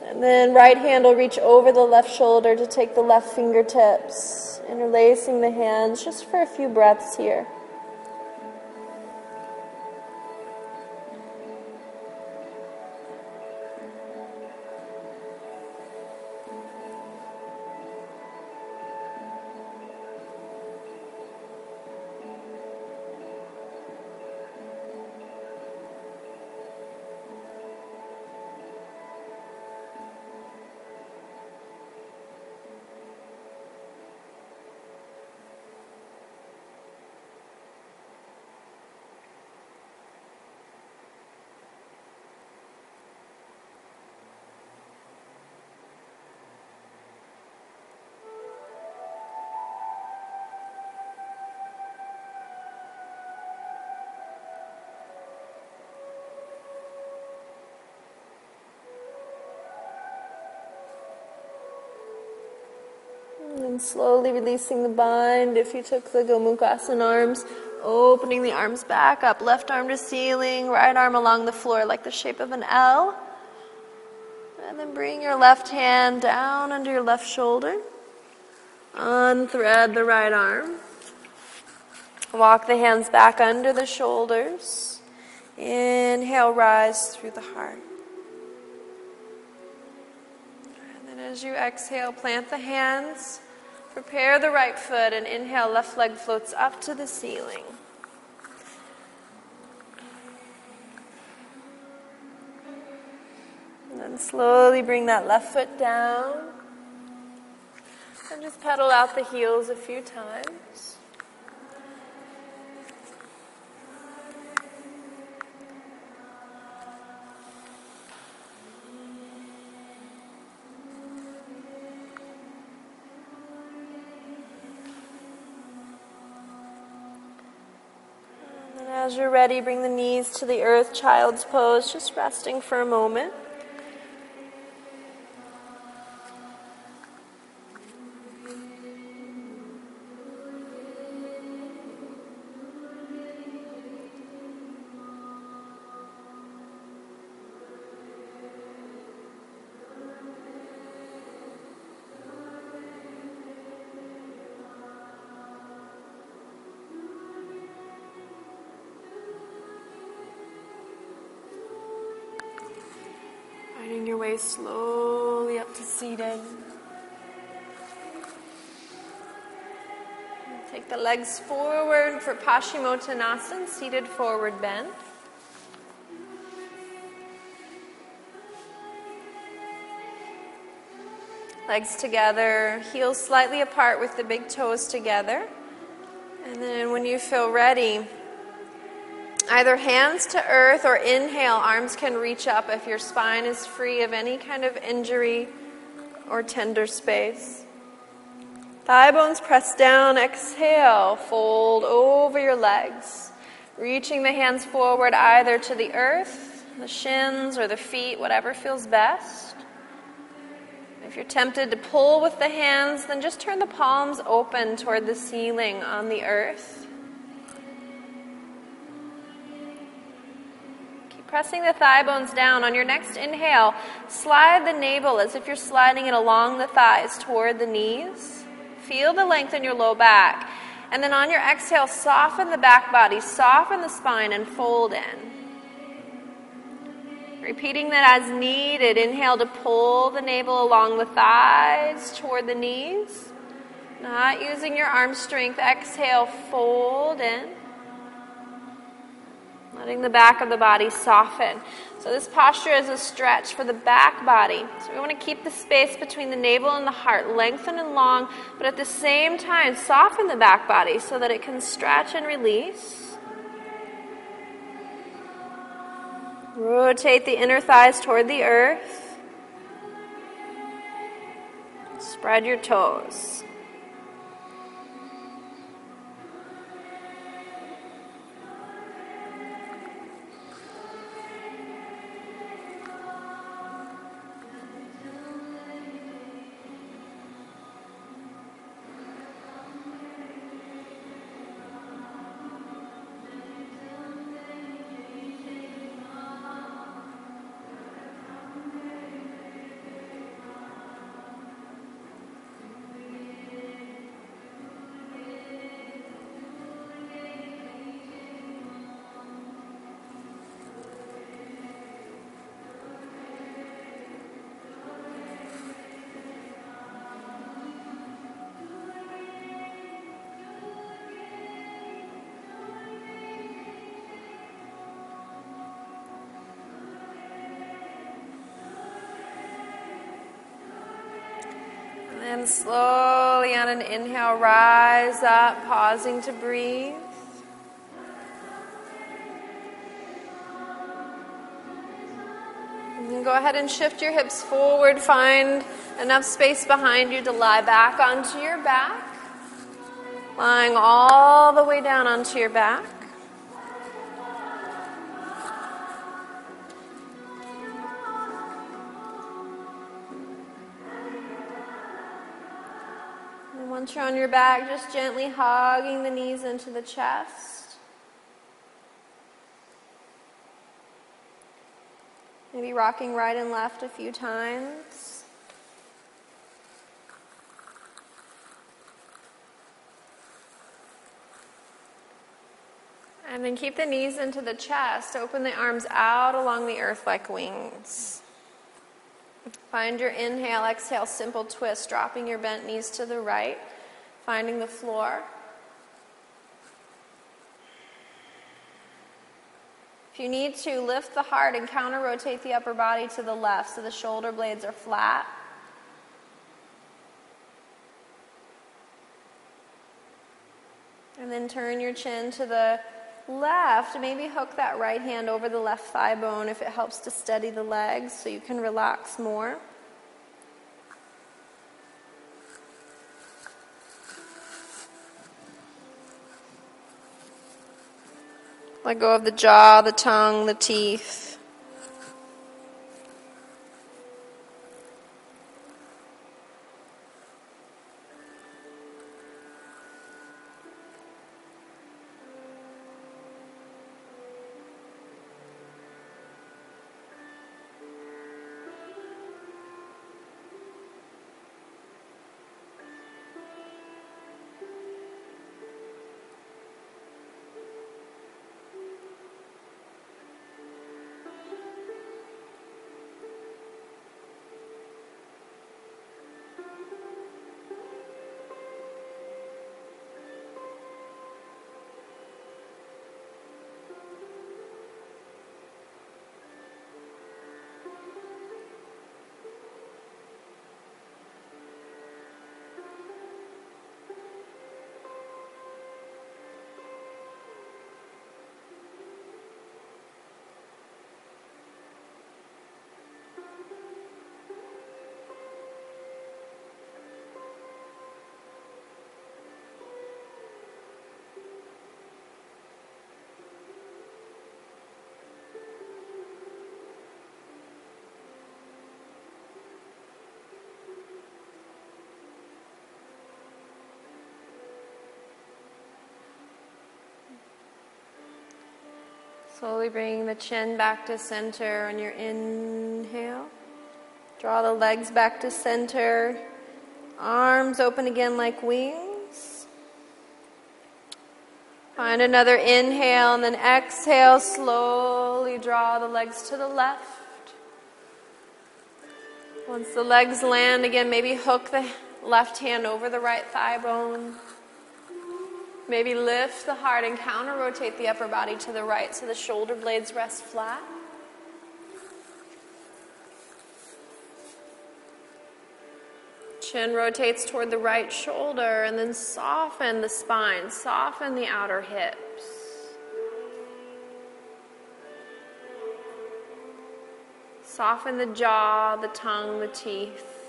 And then right hand will reach over the left shoulder to take the left fingertips, interlacing the hands just for a few breaths here. Slowly releasing the bind. If you took the Gomukhasana arms, opening the arms back up, left arm to ceiling, right arm along the floor like the shape of an L. And then bring your left hand down under your left shoulder. Unthread the right arm. Walk the hands back under the shoulders. Inhale, rise through the heart. And then as you exhale, plant the hands. Prepare the right foot and inhale, left leg floats up to the ceiling. And then slowly bring that left foot down. And just pedal out the heels a few times. You're ready, bring the knees to the earth, child's pose, just resting for a moment. Slowly up to seated. Take the legs forward for Paschimottanasana, seated forward bend. Legs together, heels slightly apart with the big toes together. And then when you feel ready, Either hands to earth or inhale, arms can reach up if your spine is free of any kind of injury or tender space. Thigh bones press down, exhale, fold over your legs. Reaching the hands forward either to the earth, the shins, or the feet, whatever feels best. If you're tempted to pull with the hands, then just turn the palms open toward the ceiling on the earth. Pressing the thigh bones down. On your next inhale, slide the navel as if you're sliding it along the thighs toward the knees. Feel the length in your low back. And then on your exhale, soften the back body, soften the spine, and fold in. Repeating that as needed. Inhale to pull the navel along the thighs toward the knees. Not using your arm strength. Exhale, fold in. Letting the back of the body soften. So, this posture is a stretch for the back body. So, we want to keep the space between the navel and the heart lengthen and long, but at the same time, soften the back body so that it can stretch and release. Rotate the inner thighs toward the earth. Spread your toes. And slowly on an inhale, rise up, pausing to breathe. Go ahead and shift your hips forward. Find enough space behind you to lie back onto your back. Lying all the way down onto your back. Once you're on your back, just gently hugging the knees into the chest. Maybe rocking right and left a few times. And then keep the knees into the chest. Open the arms out along the earth like wings. Find your inhale, exhale, simple twist, dropping your bent knees to the right, finding the floor. If you need to, lift the heart and counter rotate the upper body to the left so the shoulder blades are flat. And then turn your chin to the left, maybe hook that right hand over the left thigh bone if it helps to steady the legs so you can relax more. Let go of the jaw, the tongue, the teeth. Slowly bringing the chin back to center on your inhale. Draw the legs back to center. Arms open again like wings. Find another inhale and then exhale. Slowly draw the legs to the left. Once the legs land again, maybe hook the left hand over the right thigh bone. Maybe lift the heart and counter rotate the upper body to the right so the shoulder blades rest flat. Chin rotates toward the right shoulder and then soften the spine, soften the outer hips. Soften the jaw, the tongue, the teeth.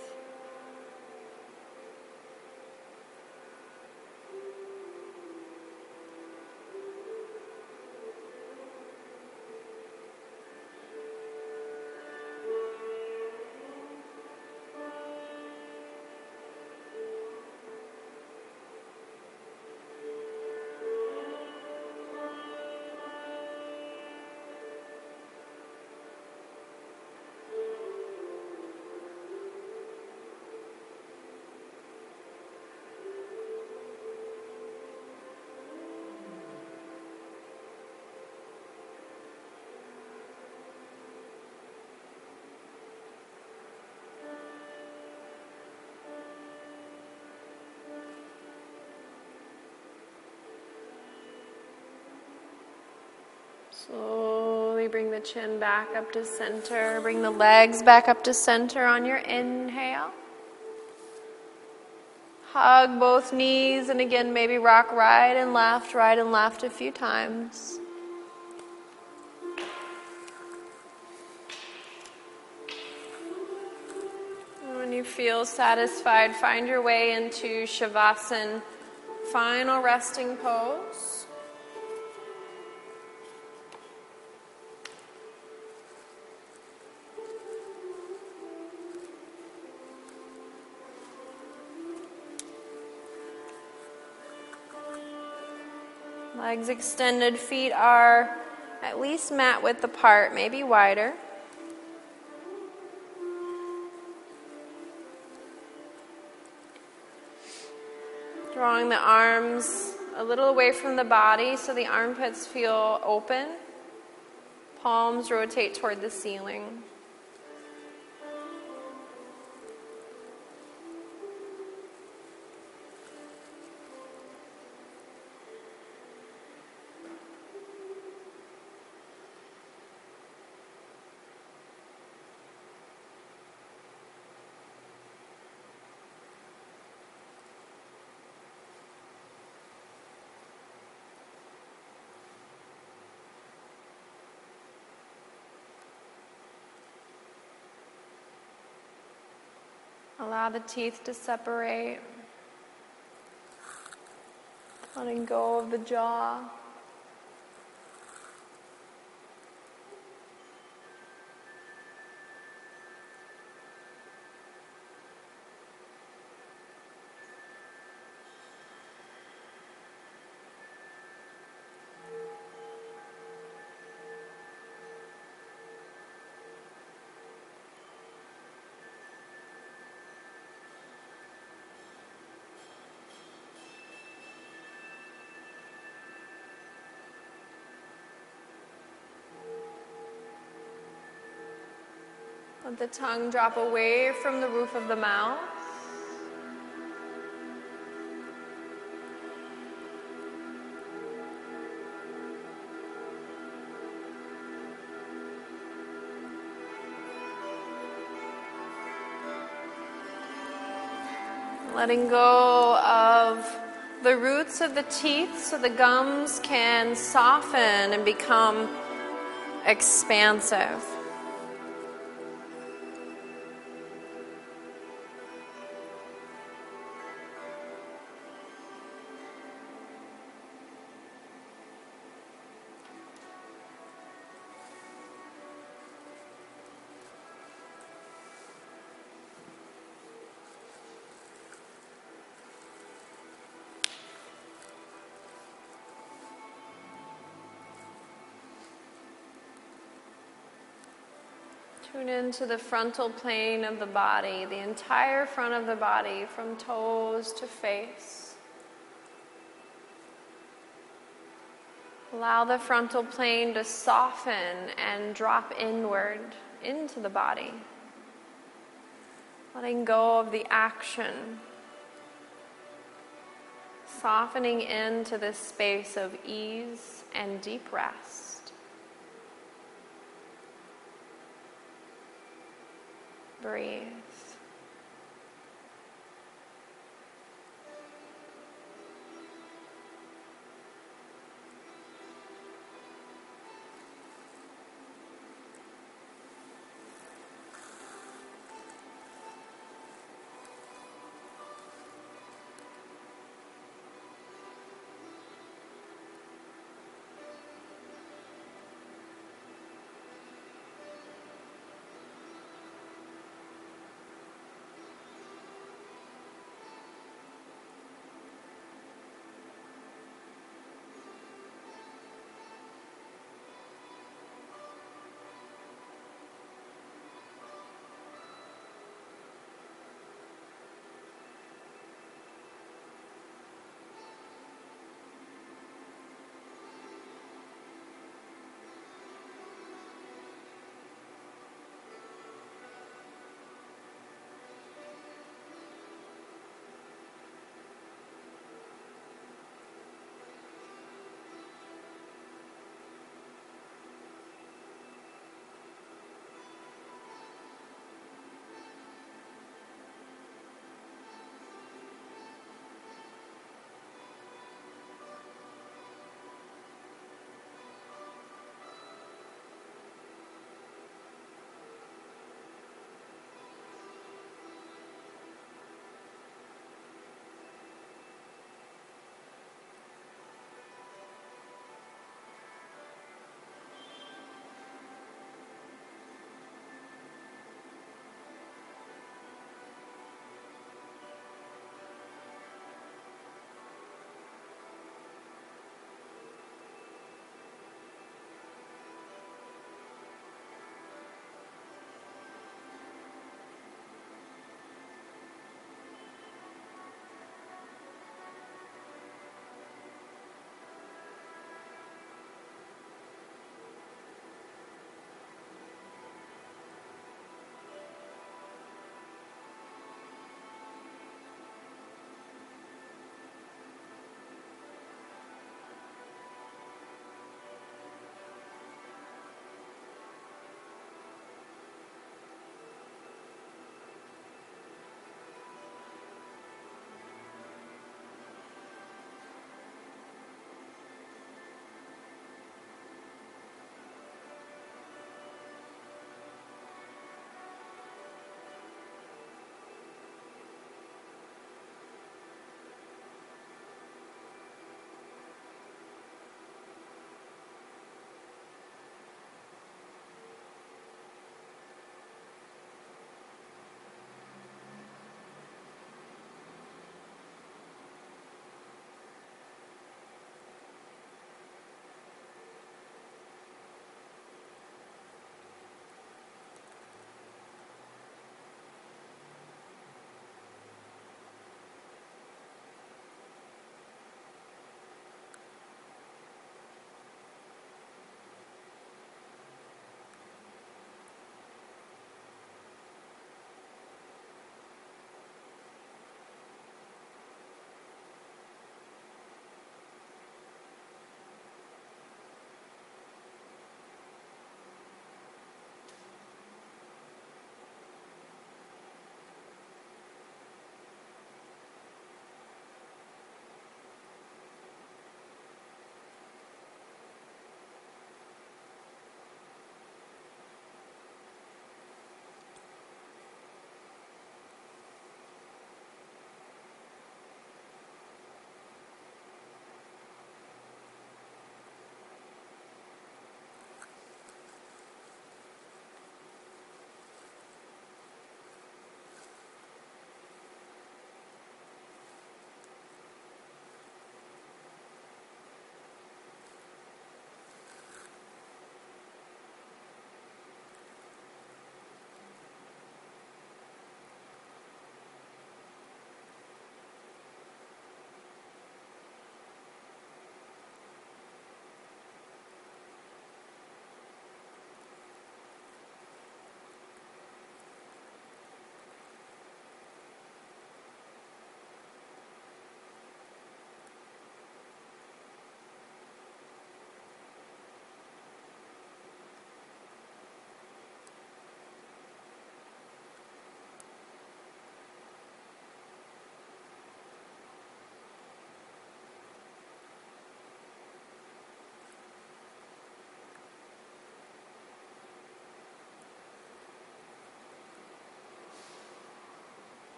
Slowly bring the chin back up to center. Bring the legs back up to center on your inhale. Hug both knees and again maybe rock right and left, right and left a few times. When you feel satisfied, find your way into Shavasana, final resting pose. Legs extended, feet are at least mat width apart, maybe wider. Drawing the arms a little away from the body so the armpits feel open. Palms rotate toward the ceiling. Allow the teeth to separate. Letting go of the jaw. Let the tongue drop away from the roof of the mouth. Letting go of the roots of the teeth so the gums can soften and become expansive. Into the frontal plane of the body, the entire front of the body, from toes to face. Allow the frontal plane to soften and drop inward into the body. Letting go of the action. Softening into this space of ease and deep rest. Breathe.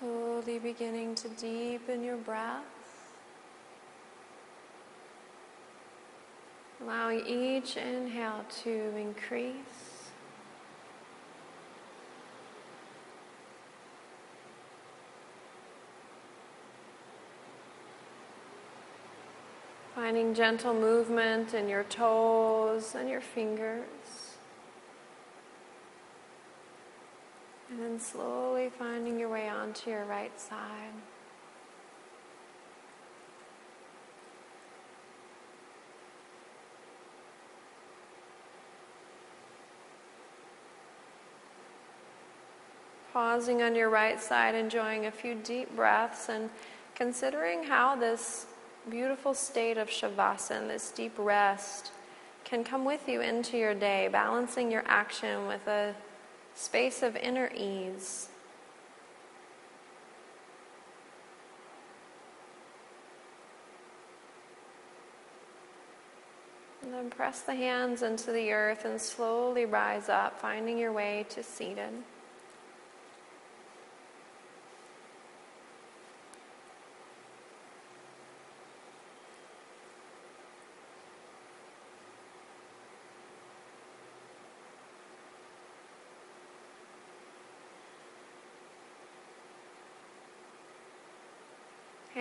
Slowly beginning to deepen your breath. Allowing each inhale to increase. Finding gentle movement in your toes and your fingers. And then slowly finding your way onto your right side. Pausing on your right side, enjoying a few deep breaths, and considering how this beautiful state of Shavasana, this deep rest, can come with you into your day, balancing your action with a space of inner ease. And then press the hands into the earth and slowly rise up, finding your way to seated.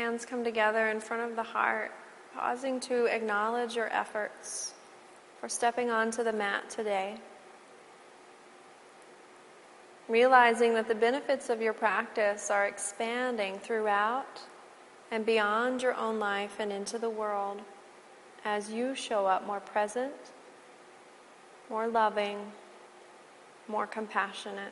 Hands come together in front of the heart, pausing to acknowledge your efforts for stepping onto the mat today. Realizing that the benefits of your practice are expanding throughout and beyond your own life and into the world as you show up more present, more loving, more compassionate.